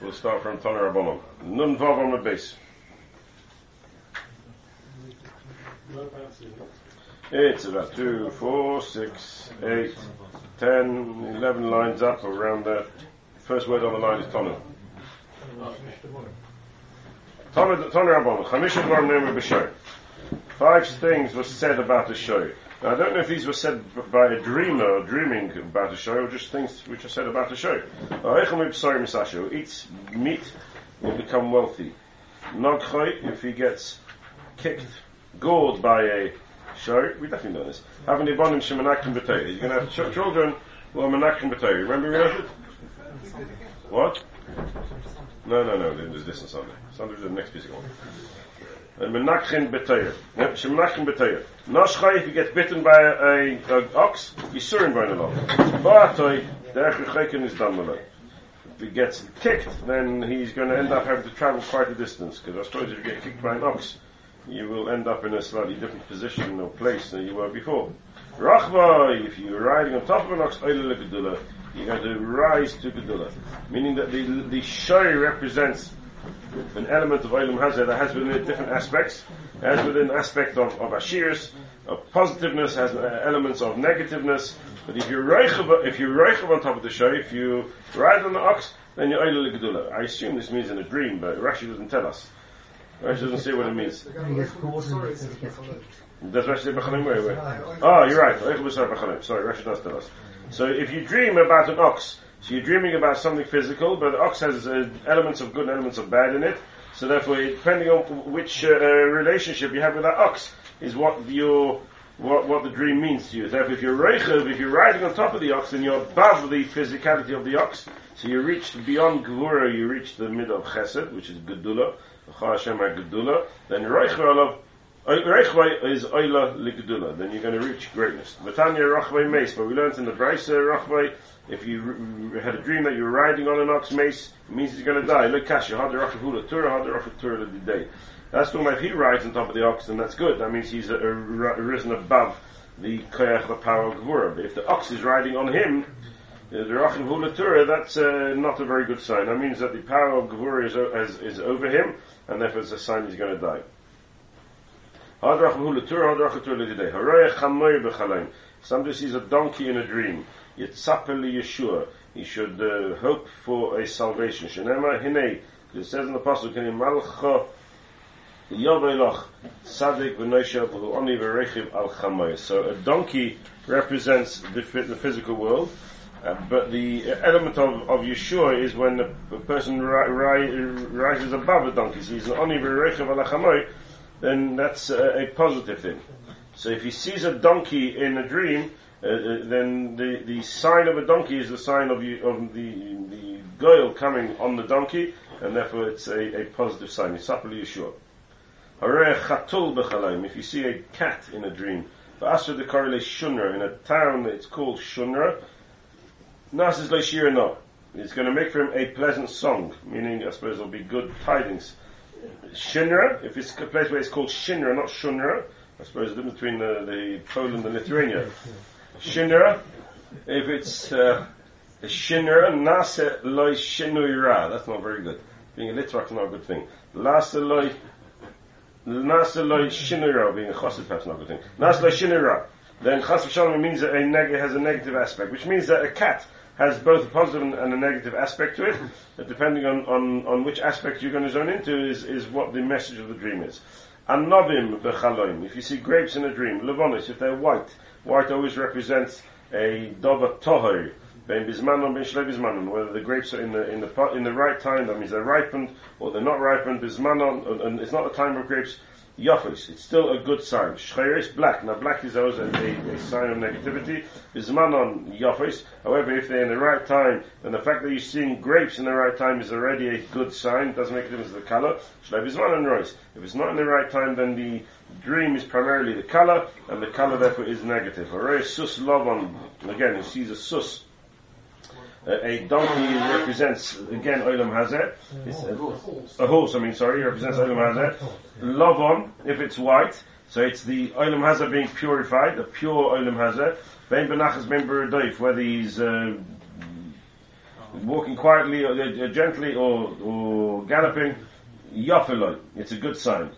We'll start from Tanner Rabbanon. Nun Vav on the base. It's about two, four, six, eight, ten, eleven lines up around the first word on the line is Tonu. Tonu Rabbanon. Chamisha Dvar B'Shoy. Five things were said about the show. Now, I don't know if these were said by a dreamer dreaming about a show, or just things which are said about a show. Eats meat will become wealthy. Nogchoy, if he gets kicked, gored by a show, we definitely know this. Having Ibonim Shemanakim B'Torah. You're going to have ch- children who are Manakim B'Torah. Remember we it? What? No, no, no, there's this on Sunday. Sunday's the next physical one. And menachin b'teir. Shemenachin b'teir. Noshchai, if you get bitten by a, a, a ox, he's surin by an ox. Ba'atoi, derech uh, rechekin is it. If he gets kicked, then he's going to end up having to travel quite a distance, because I suppose if you get kicked by an ox, you will end up in a slightly different position or place than you were before. Rachva, if you're riding on top of an ox, you're going to rise to Gedula. Meaning that the, the show represents an element of Olam Hazeh that has within it different aspects. Has within aspect of, of Ashirs, of positiveness, has uh, elements of negativeness. But if you're Reichav, if you're on top of the show, if you ride on the ox, then you're Oila Gedula. I assume this means in a dream, but Rashi doesn't tell us. Rashi doesn't say what it means. Does Rashi say Bachalim? Wait, wait. Oh, you're right. Sorry, Rashi does tell us. So if you dream about an ox, so you're dreaming about something physical, but the ox has uh, elements of good and elements of bad in it. So therefore, depending on which uh, relationship you have with that ox, is what your what, what the dream means to you. Therefore, if you're reichev, if you're riding on top of the ox and you're above the physicality of the ox, so you reach beyond gevura, you reach the middle of chesed, which is gedula, then reichev Rechvay is Oila Ligdula, then you're going to reach greatness. Matanya Rachvay Mace, but we learned in the Braisa Rachvay, if you had a dream that you were riding on an ox mace, it means he's going to die. Look, Kasha, Hadar Rachvula Tura, Hadar Rachvula day. That's about if he rides on top of the ox, then that's good. That means he's risen above the Koyach, the power of Gvura. But if the ox is riding on him, the Rachvula Tura, that's uh, not a very good sign. That means that the power of Gvura is, is, is over him, and therefore it's a sign he's going to die. Somebody sees a donkey in a dream. Yitzapeli Yeshua. He should uh, hope for a salvation. Shenema. It says in the Apostle, Malcha Sadik Al Chamoy. So a donkey represents the, the physical world. Uh, but the element of, of Yeshua is when the, the person ri- ri- rises above a donkey. So he's an Oni V'Rechiv Al Chamoy then that's a, a, positive thing. So if he sees a donkey in a dream, uh, uh, then the, the sign of a donkey is the sign of, you, of the, the goyle coming on the donkey, and therefore it's a, a positive sign. Yisapali Yeshua. If you see a cat in a dream, the correlate shunra, in a town it's called shunra, Nas is no. It's going to make for him a pleasant song, meaning I suppose there'll be good tidings. Shinra, if it's a place where it's called Shinra, not Shunra, I suppose the difference between the, the Poland and Lithuania. Shinra, if it's uh, Shinra, Nase loy Shinuira, that's not very good. Being a Litvak is not a good thing. Nase loy Shinuira, being a Chassid perhaps not a good thing. Nase loy Shinuira. Then Chas Shalom means that a neg- has a negative aspect, which means that a cat has both a positive and a negative aspect to it. Depending on, on, on which aspect you're going to zone into is, is what the message of the dream is. Anovim b'chaloim. If you see grapes in a dream, levonis, if they're white, white always represents a dova tohor. Ben bismanon, ben. Whether the grapes are in the in the in the right time, that means they're ripened, or they're not ripened. Bismanon, and it's not the time of grapes. Yafis, it's still a good sign. Shcheres, black. Now black is always a, a, a sign of negativity. Bismanon, Yafis. However, if they're in the right time, then the fact that you're seeing grapes in the right time is already a good sign. It doesn't make a difference the color. Shlei Bismanon Rois. If it's not in the right time, then the dream is primarily the color, and the color therefore is negative. Array sus lovon. Again, he sees a sus a donkey represents again Olam Hazeh. A, horse, I mean, sorry, represents Olam Hazeh. Lovon, if it's white, so it's the Olam Hazeh being purified, the pure Olam Hazeh. Ben Benachas Ben Beredoif, whether he's uh, walking quietly or uh, gently or, or galloping, yafiloi. It's a good sign.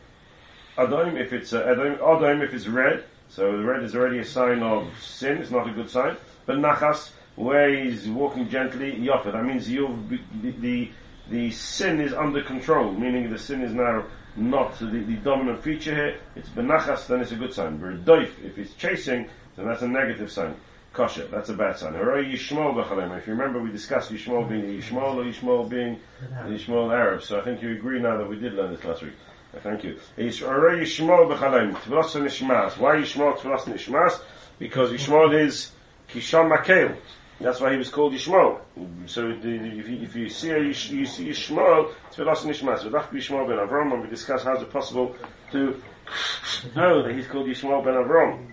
Adom, if it's uh, Adom, if it's red, so red is already a sign of sin. It's not a good sign. But nachas, where he's walking gently, yafa. That means you the, the the sin is under control, meaning the sin is now not the, the dominant feature here. It's benachas, then it's a good sign. Verdoif, if he's chasing, then that's a negative sign. Kosher, that's a bad sign. Hooray oh, Yishmael b'chalem. If you remember, we discussed Yishmael being Yishmael or Yishmael being Yishmael Arab. So I think you agree now that we did learn this last week. Uh, thank you. Hooray oh, Yishmael b'chalem. Tvilas nishmas. Why Yishmael Tvilas nishmas? Because Yishmael is Kishon Makel. That's why he was called Yishmael. So if, you, if you see a, you see Yishmael, Tfilas Nishmas. V'dach Yishmael ben Avram, and we discuss how is it possible to know that he's called Yishmael ben Avram.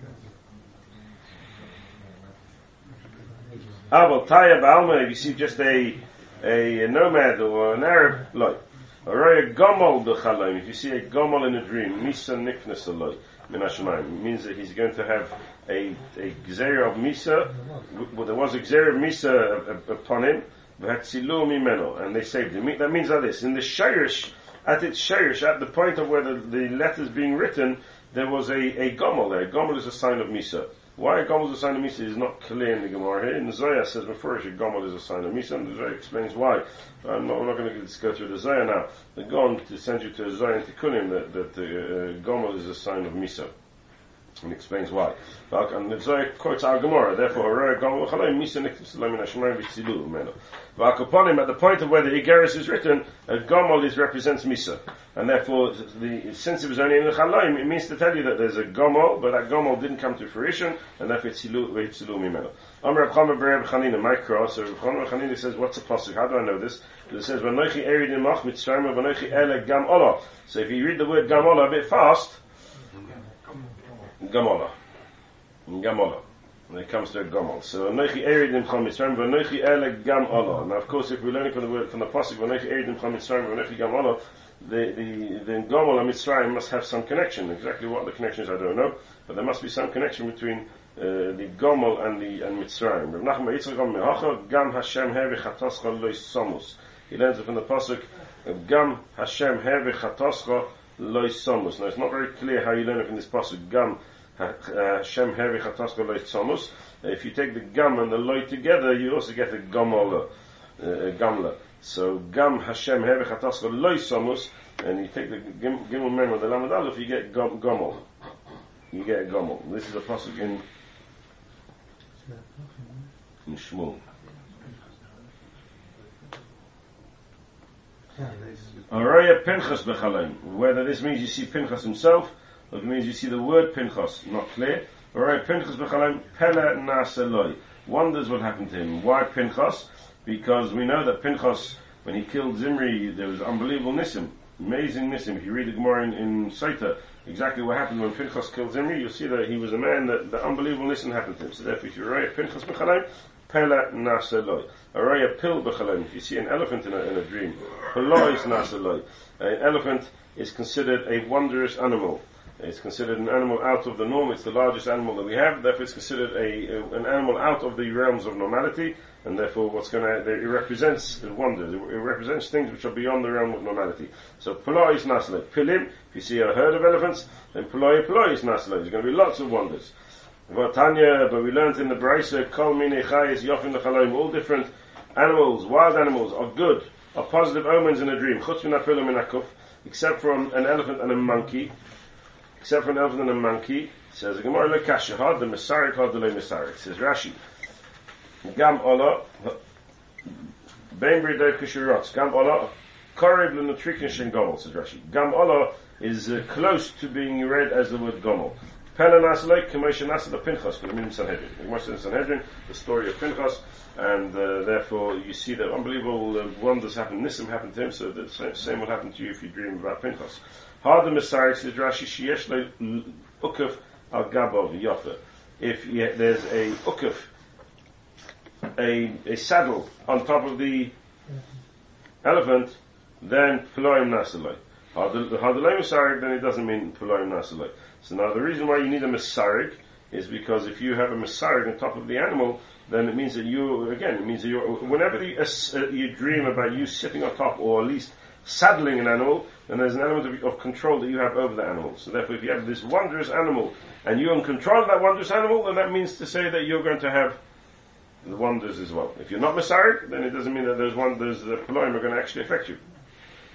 Ah, Aval Taya Balma, if you see just a, a, a nomad or an Arab, like, or a Gomel b'chalayim, if you see a Gomel in a dream, Misa Niknas aloi, min means that he's going to have a, a Gzera of Misa, well, there was a Gzera of Misa upon him, and they saved him. That means like this, in the Shirish, at its Shirish, at the point of where the, the letter is being written, there was a, a Gomel there. Gomel is a sign of Misa. Why a Gomel is a sign of Misa is not clear in the Gemara here. In the Zohar says before Gomel is a sign of Misa, and the Zohar explains why. I'm not, not going to go through the Zohar now. The Gon to send you to a Zohar and Tikkunim that, that uh, Gomel is a sign of Misa and explains why. And the Zohar quotes our Gemara, therefore, Vakuponim, at the point of where the Igeris is written, a Gomel is represents Misa. And therefore, the, since it was only in the Chaloim, it means to tell you that there's a Gomel, but that Gomel didn't come to fruition, and therefore it's Silu Mimeno. Amr Chama Bereb Chanina, my cross, so Chama Chanina says, what's the pasuk? How do I know this? It says, Vanochi Erid in Mach Mitzrayim, Vanochi Ele Gam Ola. So if you read the word Gam Ola a bit fast, Gamola. Gamola. When it comes to a Gomol. So Anochi Eridim Chom Mitzrayim, V'anochi Ele Gam Ola. Now of course if we're learning from the word, from the Pasuk, V'anochi Eridim Chom Mitzrayim, V'anochi Gam Ola, the, the, the Gomol and Mitzrayim must have some connection. Exactly what the connection is I don't know, but there must be some connection between uh, the Gomol and the and Mitzrayim. Rav Nachman Yitzchak Gom Mehacha, Gam Hashem Hevi Chatoscha Lois Somus. He learns it from the Pasuk, Gam Hashem Hevi Chatoscha Lois Somus. Now it's not very clear how you learn it from this Pasuk, Gam Hashem Heri Chatasko Loy If you take the gam and the loy together, you also get a gamola, uh, gamla. So gam Hashem Heri Chatasko Loy Tzomus, and you take the gimel mem and the lamad aleph, you get gamol. You get a gamol. This is a pasuk in in Shmuel. Araya Pinchas Bechalim. Whether this means you see Pinchas himself, it means you see the word Pinchas, not clear. Alright, Pinchas b'chalem pele naseloi. Wonders what happened to him. Why Pinchas? Because we know that Pinchas, when he killed Zimri, there was unbelievable nisim. Amazing nisim. If you read the Gemara in, in Saita, exactly what happened when Pinchas killed Zimri, you'll see that he was a man that the unbelievable nisim happened to him. So therefore, if you write Pinchas b'chalem, pele naseloi. Araya pil b'chalem. If you see an elephant in a, in a dream, pelois naseloi. An elephant is considered a wondrous animal. It's considered an animal out of the norm. It's the largest animal that we have. Therefore, it's considered a, a an animal out of the realms of normality. And therefore, what's going to it represents wonders. It, represents things which are beyond the realm of normality. So, puloi is nasle. Pilim. If you see a herd of elephants, then puloi puloi is nasle. There's going to be lots of wonders. Tanya, but we learned in the Brisa, kol mine yofin l'chaloim. All different animals, wild animals, are good, are positive omens in a dream. Chutz min except from an elephant and a monkey except for an elephant and a monkey. Says the Gemara lekasha had the Masarik had the Masarik. Says Rashi. Gam ola bein bridei kishurot. Gam ola korib l'nutrikin shen gomel. Says Rashi. Gam ola is uh, close to being read as the word gomel. Pele nasalek k'moshe nasa the Pinchas the Minim Sanhedrin. Moshe Sanhedrin, the story of Pinchas, and uh, therefore you see that unbelievable uh, wonders happen. Nisim happened to him, so the same, same will happen to you if you dream about Pinchas. Harder Messiah says Rashi Sheyesh Ukuf al Gabov Yofa. If there's a ukuf, a, a saddle on top of the elephant, then Peloim Nasaloi. Harder Masarik, then it doesn't mean Peloim Nasaloi. So now the reason why you need a Masarik is because if you have a Messiah on top of the animal, then it means that you, again, it means that you, whenever you, uh, you dream about you sitting on top, or at least saddling an animal, then there's an element of, of, control that you have over the animal. So therefore, if you have this wondrous animal, and you're in control of that wondrous animal, then that means to say that you're going to have the wonders as well. If you're not Messiah, then it doesn't mean that those wonders, the Paloim are going to actually affect you.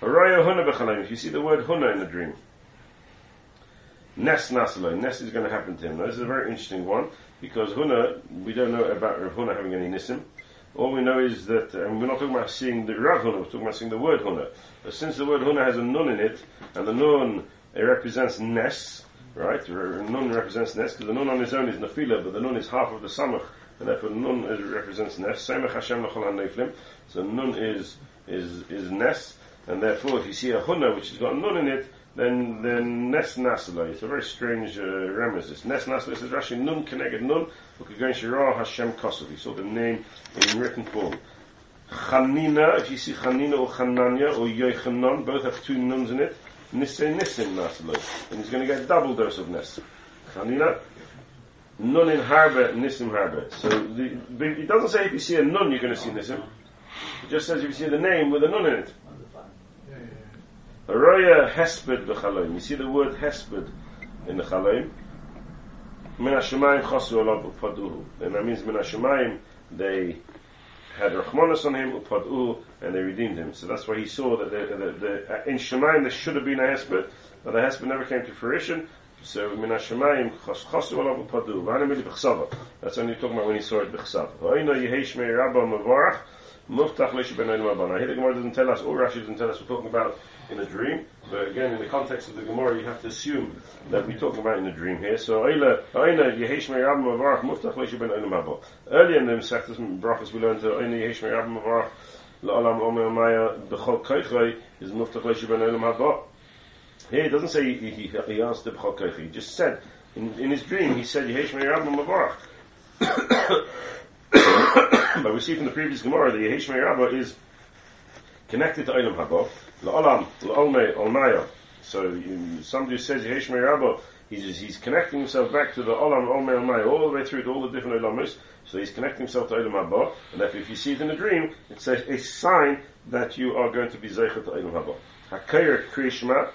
If you see the word Huna in the dream, Nes Nasaloi, Nes is going to happen to him. Now, this is a very interesting one, because Huna, we don't know about Huna having any Nisim. All we know is that, and we're not talking about seeing the Rav we're talking about seeing the word Huna. But since the word Huna has a nun in it, and the nun it represents Nes, right? Nun represents Nes, because the nun on its own is Nafila, but the nun is half of the Samach, and therefore nun is, represents Nes. Semach Hashem. So nun is, is, is Nes, and therefore, if you see a hunna which has got a nun in it, then then nes nasala. It's a very strange uh, reminiscence. Nes nasala says Rashi nun connected nun ukagon shira Hashem kosov. You saw the name in written form. Chanina, if you see Chanina or Chananya or Yochanan, both have two nuns in it. Nisse Nisim nasala, and he's going to get double dose of nes. Chanina. Nun in Harbe, Nisim Harbe. So the, it doesn't say if you see a nun you're going to see Nisim. It just says if you see the name with a nun in it. Roya Hesped v'chaloim. You see the word Hesped in the chaloim. Min Hashemayim chasu olav upaduhu. And that means Min Hashemayim, they had Rachmanis on him, upaduhu, and they redeemed him. So that's why he saw that in Shemayim there should have been a Hesped, but the Hesped never came to fruition. So Min Hashemayim chasu olav upaduhu. V'anamili b'chsava. That's only talking about when he saw it b'chsava. V'ayna yehesh mei rabba mavarach. Muftach lish ben Now here the Gemara doesn't tell us, or Rashi doesn't tell us, we're talking about in a dream. But again, in the context of the Gemara, you have to assume that we're talking about in a dream here. So, Eile, Eile, Yehesh Me'Rabim Avarach, Muftach Ben. Earlier in the Mesechtas Brachas, we learned that Eile Yehesh Me'Rabim Avarach, La'alam Omer Maya, B'chol Koichrei, is Muftach Leisha Ben Eile Mabo. Here, it doesn't say he, he, he asked the B'chol Koichrei, he just said, in, in his dream, he said, Yehesh Me'Rabim Avarach. But we see from the previous Gemara that Yehesh Me'Rabba is connected to Olam Haba, La'olam, La'olme, Olmaya. So somebody who says Yehesh Me'Rabba, he's, he's connecting himself back to the Olam, Olme, Olmaya, all the way through to all the different Olamis. So he's connecting himself to Olam Haba, and therefore if you see it in a dream, it's a, a sign that you are going to be Zeichet to Olam Haba. Hakayr Krishma,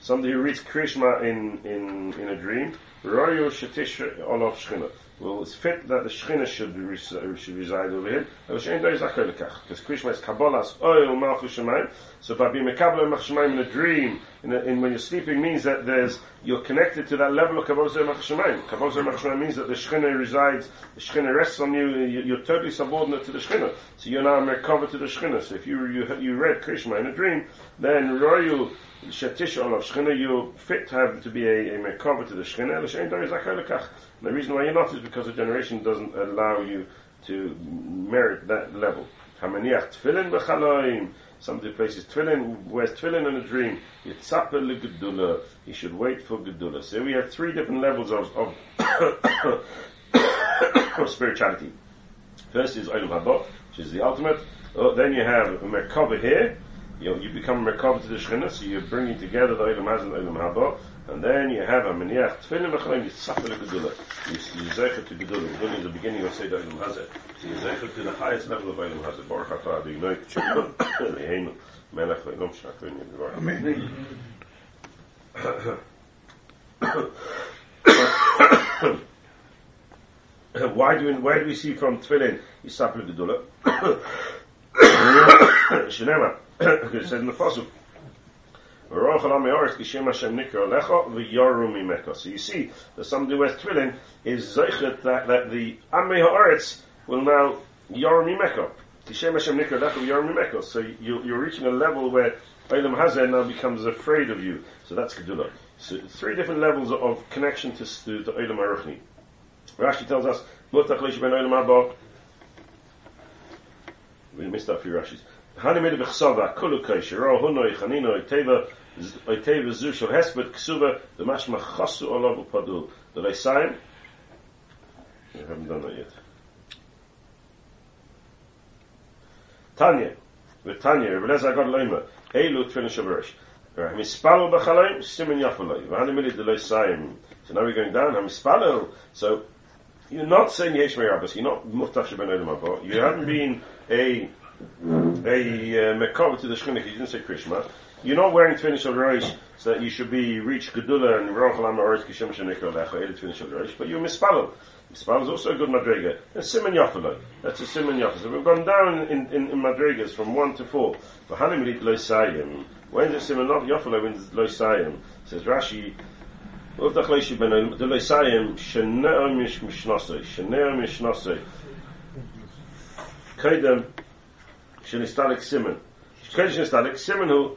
somebody who reads Krishma in, in, in a dream, Royo Shetish Olav Shchina. Well, it's fit that the Shechina should, uh, should reside over him. Because Krishma is Kabbalah's oil Malchus Shemayim. So by being Mekabel Malchus Shemayim in a dream, in, a, in, when you're sleeping, means that there's you're connected to that level of Kabbalah Malchus Shemayim. Kabbalah Malchus Shemayim means that the Shechina resides, the Shechina rests on uh, you, you're totally subordinate to the Shechina. So you're now Mekabel to the Shechina. So if you, you, you read Krishma in a dream, then Royal Shetish Olav Shechina, you're fit to have to be a, a Mekabel to the Dori Zakar the reason why you're not is because the generation doesn't allow you to merit that level. Somebody places tefillin, wears tefillin in a dream. Yitzapel legedula. He should wait for gedula. So we have three different levels of, of, of spirituality. First is Olam Haba, which is the ultimate. Oh, then you have Merkava here. You, you become Merkava to the Shekhinah, so you're bringing together the Olam Haz and Olam Haba. And then you have a meniach tefillin v'chalim yitzafel gedula. You zecher to gedula. Gedula is the beginning of Seder Elam Hazeh. So you zecher to the highest level of Elam Hazeh. Baruch atah Adonai kshem leheinu melech le'elam shakvin yedvar. Amen. why do we, why do we see from tefillin yitzafel gedula? Shenema, because it says in the fossil. So you see that somebody who wears is zeichet that, that the Amei Haaretz will now Yarum Mimeka. Kishem Hashem Nikra Lecha Yarum Mimeka. So you, you're reaching a level where Eilam Hazeh now becomes afraid of you. So that's Gedula. So three different levels of connection to, to, to Eilam Aruchni. Rashi tells us. We missed a few Rashis. Hani made bechsava kulu kaisher ro hunoi chanino iteva iteva zu shel hespet ksuba the mashma chasu olav upadu the they sign we haven't done that yet Tanya with Tanya Rebbe Lezer got leima Eilu tfilin shavarish Right, Mispalel b'chalayim, simen yafaloi. V'hanimili deloi sayim. So now we're going down, Mispalel. So, you're not saying Yesh Rabbis, you're not Muftach Sheben Olam You haven't been a, a uh, to the shchinuch. He didn't say Krishma. You're not wearing tefillin shel roish so that you should be reach gedula and rochel am ha'oretz kishem shenikol lecha eid tefillin shel roish, but you're mispalel. Mispalel is also a good madriga. That's siman yafaloi. That's a siman yafaloi. So we've gone down in, in, in madrigas from one to four. For hanim elit loisayim. When is it siman yafaloi? When is loisayim? Says Rashi. Uvdach loishi ben loisayim sheneo mish mishnasei sheneo mishnasei. Kedem קודם, שנסתלק סימן. קודם שנסתלק סימן הוא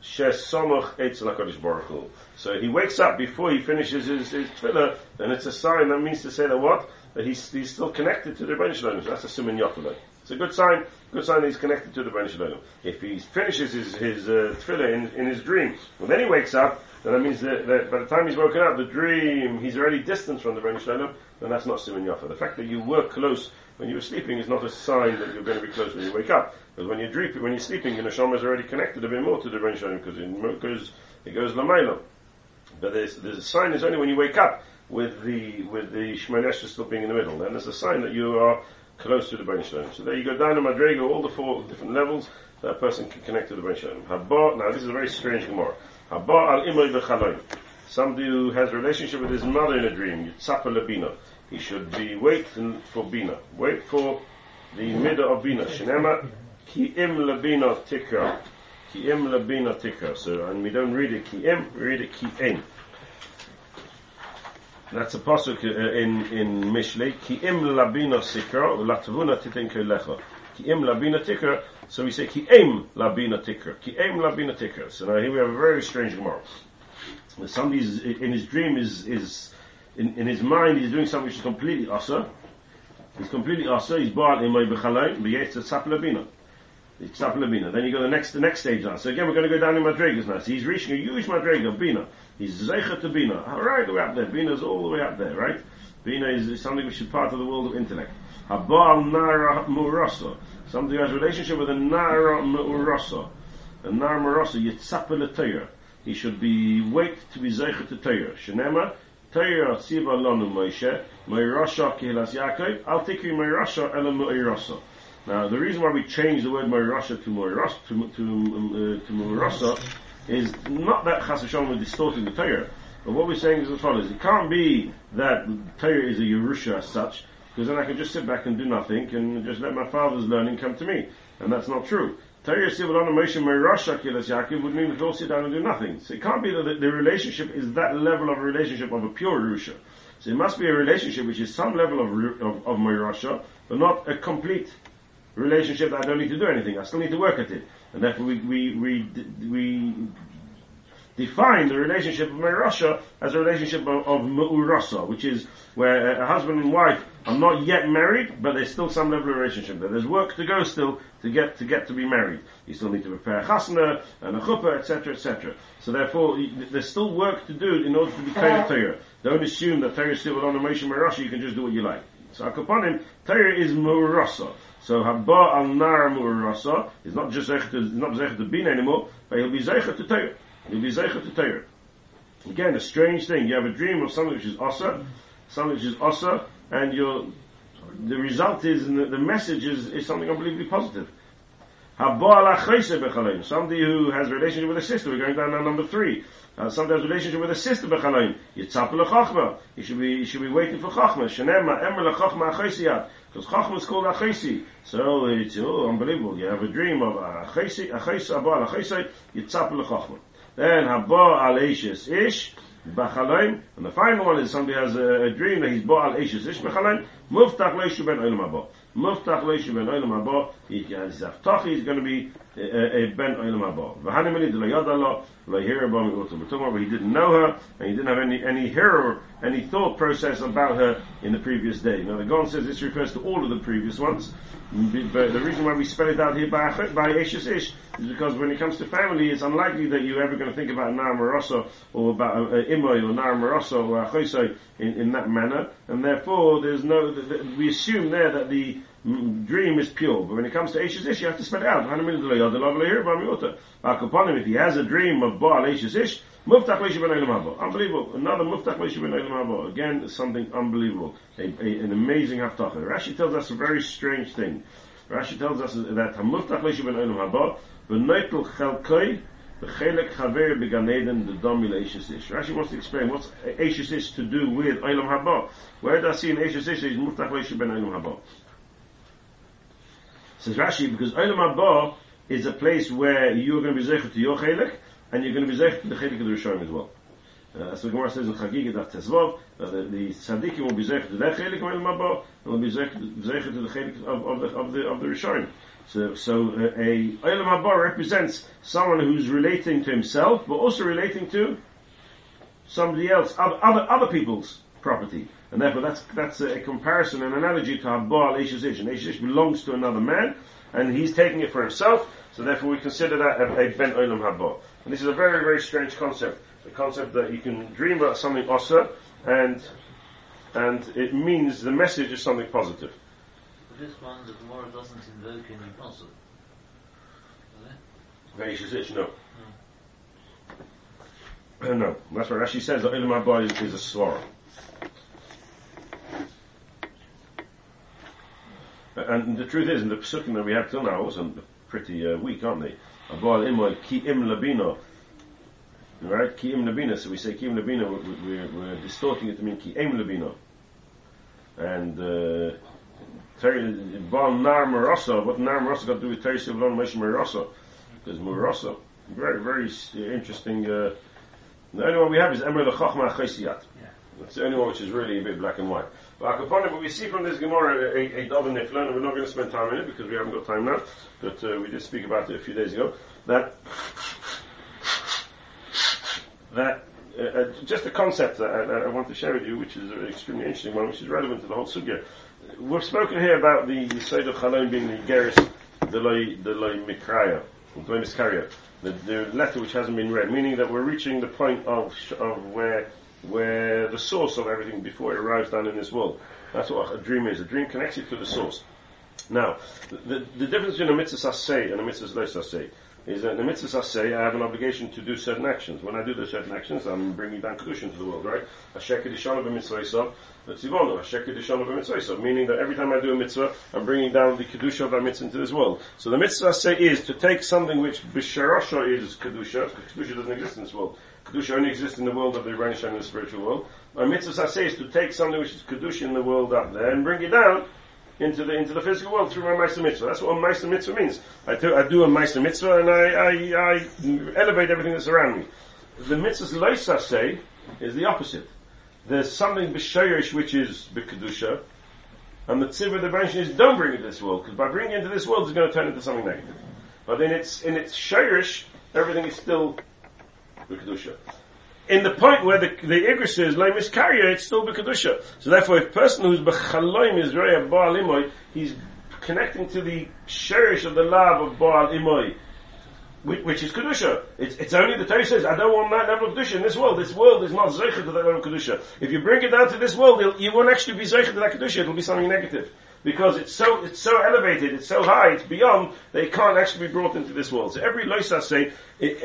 שסומך אצל הקדוש ברוך הוא. So he wakes up before he finishes his, his tefillah, and it's a sign that means to say that what? That he's, he's still connected to the Rebbeinu Shalom. That's a siman yofelah. It's a good sign. Good sign that he's connected to the Rebbeinu Shalom. If he finishes his, his uh, tefillah in, in his dream, well then he wakes up, then that means that, that, by the time he's woken up, the dream, he's already distant from the Rebbeinu Shalom, then that's not siman yofelah. The fact that you were close when you were sleeping is not a sign that you're going to be close when you wake up. Because when you're dreaming, when you're sleeping, your neshama is already connected a bit more to the Rebbeinu Shalom because it goes, it goes. But there's, there's a sign is only when you wake up with the with the Shemanesh still being in the middle. Then there's a sign that you are close to the Bain Shalom. So there you go down to Madrega, all the four different levels, that a person can connect to the Bain Shalom. Habba, now this is a very strange Gemara. Habba al imoy v'chaloy. Somebody who has a relationship with his mother in a dream, Yitzapa labina. He should be wait for bina. Wait for the middle of bina. Shinema ki im labina tikra. Ki im labina tikra. So, and we don't read it ki im, we read it ki im. That's a pasuk uh, in in Mishlei. Ki im labina sikra latavuna titen lecha. Ki im labina tikra. So we say ki im labina tikra. Ki im labina tikra. So now here we have a very strange gemara. Somebody's in his dream is is in, in his mind he's doing something which is completely asa. He's completely asa. He's baal imay bechalay b'yetz tzap labina. Then you go the next the next stage now. So again we're going to go down in madrigas now. So he's reaching a huge madriga bina. He's Zeicha to Bina. Right the way up there. Bina is all the way up there, right? Bina is, something which is part of the world of intellect. Habal Nara Murasa. Somebody who has a relationship with a Nara Murasa. A Nara Murasa, Yitzapa He should be wait to be Zeicha to Torah. Shenema, Torah Siva Lanu Moshe, Meirasha Kihilas Yaakov, Al Tikri Meirasha Ela Meirasa. Now, the reason why we change the word Meirasha to Meirasa, to, to, uh, to is not that Chas V'Shalom is distorting the Torah, but what we're saying is as follows. It can't be that the Torah is a Yerusha as such, because then I can just sit back and do nothing and just let my father's learning come to me. And that's not true. Torah Sivalana Moshe Merasha Kilas Yaakov would mean that all sit down and do nothing. So it can't be that the, the relationship is that level of relationship of a pure Yerusha. So it must be a relationship which is some level of, of, of Merasha, but not a complete relationship that I don't need to do anything. I still need to work at it. And therefore we, we, we, we define the relationship of Merasha as a relationship of, of Mu'urasa, which is where a husband and wife are not yet married, but there's still some level of relationship there. There's work to go still to get to get to be married. You still need to prepare a chasna and a chuppah, etc., etc. So therefore, there's still work to do in order to be Torah Torah. Don't assume that Torah is still on Moshe Merasha, you can just do what you like. So Akapanim, Torah is Mu'urasa. So Haba al Nar Murasa is not just Zeichet not Zeichet to Bin anymore, but he'll be Zeichet to Torah. He'll be Zeichet to Torah. Again, a strange thing. You have a dream of something which is Asa, something which is Asa, and your the result is, and the, the message is, is something unbelievably positive. Somebody who has a relationship with a sister, we're going down now number three. Uh, somebody has a relationship with a sister b'chalayim. Yitzap l'chachma. He should be, he should be waiting for chachma. Shenema, emer l'chachma achesiyat. Because Chachma is called Achesi. So it's oh, unbelievable. You have a dream of Achesi, Achesi, Abba al Achesi, Yitzap Chachma. Then Haba al Eishes Ish, Bachalaim. And the final one is somebody has a, a dream that he's Ba al Eishes Ish Bachalaim, Muftach Leishu ben Olam Abba. Muftach Leishu ben Olam Abba. He has Aftachi, he's going to be a, ben Olam Abba. V'hanimini de lo lo hear about me We're he didn't know her, and he didn't have any, any hearer, any thought process about her in the previous day. Now the Gon says this refers to all of the previous ones, but the reason why we spell it out here by, by Ish is because when it comes to family, it's unlikely that you're ever going to think about Nar Marosa or about uh, Imoy or Nar Marosa or Achosai in, in that manner, and therefore there's no, we assume there that the dream is pure, but when it comes to Ashes Ish, you have to spell it out. If he has a dream of Baal Ashes Ish, Unbelievable. Another Muftach Haba. Again, something unbelievable. A, a, an amazing Haftacha. Rashi tells us a very strange thing. Rashi tells us that Muftach Haba, V'neitel Chelkoi, V'chelek Chaver Began Eden, the Domi Le'Ashes Ish. Rashi wants to explain what's Ashes Ish to do with Olam Haba. Where does he in Ashes Ish is Muftach Olam Haba? Says Rashi, because Olam Haba is a place where you're going to be zeichet to your chelik, and you're going to be zeichet to the chelik of the Rishonim as well. Uh, as the Gemara says in Chagiga Daf Tezvov, uh, the, the tzaddikim will be zeichet to their chelik of Olam Haba, and will be zeichet to the chelik of, of, the of the of the Rishonim. So, so uh, a Olam Haba represents someone who's relating to himself, but also relating to somebody else, other other, other people's property. And therefore that's, that's a, comparison, an analogy to Habba al-Eshish. And Eshish belongs to another man, and he's taking it for himself, so therefore we consider that a, Ben Olam Habba. And this is a very, very strange concept. The concept that you can dream about something osa, and, and it means the message is something positive. For this one, the Gemara doesn't invoke any pasuk. Ve'eshish, no. No. no, that's what Rashi says that Olam Habba is, is a swara. And the truth is, in the psukim that we have till now, also pretty uh, weak, aren't they? Abal imoy ki im labino. Right? Ki im labino. So we say ki im labino, we're, we're, distorting it to mean ki im labino. And, uh, Baal Nar Marasa, what Nar Marasa got to do with Terry Sivlon Moshe Marasa? Because Marasa, very, very interesting, uh, the only one we have is Emre Lechachma Chesiyat. That's the only one which is really a bit black and white. But we see from this Gemara a, a Dov and we're not going to spend time in it because we haven't got time now, but uh, we did speak about it a few days ago, that, that uh, uh, just a concept that I, I, want to share with you, which is an extremely interesting one, which is relevant to the whole sugya. We've spoken here about the Yisod of Chalon being the Geris, the Loi, the Loi Mikraya, the letter which hasn't been read, meaning that we're reaching the point of, of where where the source of everything before it arrives down in this world. That's what a dream is. A dream connects you to the source. Now, the, the difference between a mitzvah say and a mitzvah lo say is that the mitzvah say I have an obligation to do certain actions. When I do those certain actions, I'm bringing down kedushin to the world, right? Asher kedishana b'mitzvah tzivonu, asher meaning that every time I do a mitzvah, I'm bringing down the kedusha of that mitzvah into this world. So the mitzvah say is to take something which b'sharasha is kedusha, because kedusha doesn't exist in this world, Kedusha only exists in the world of the Rebbeinu and the spiritual world. My mitzvah say is to take something which is Kedusha in the world up there and bring it down into the into the physical world through my Meister Mitzvah. That's what a Meister Mitzvah means. I do, I do a Meister Mitzvah and I, I, I elevate everything that's around me. The mitzvah's Leisa say is the opposite. There's something b'shayrish which is b'kedusha, and the tzivah the Rebbeinu is don't bring it to this world because by bringing it into this world it's going to turn into something negative. But in its in its shayrish, everything is still b'kedusha. In the point where the, the is like miscarrier, it's still b'kedusha. So therefore, if a person who's b'chaloim is very Baal Imoy, he's connecting to the cherish of the love of Baal Imoy, which, is Kedusha. It's, it's only the Torah says, I don't want that level of Kedusha in this world. This world is not Zeicha to that level of Kedusha. If you bring it down to this world, you won't actually be Zeicha to that Kedusha, it'll be something negative because it's so it's so elevated, it's so high, it's beyond they can't actually be brought into this world. So every loisa say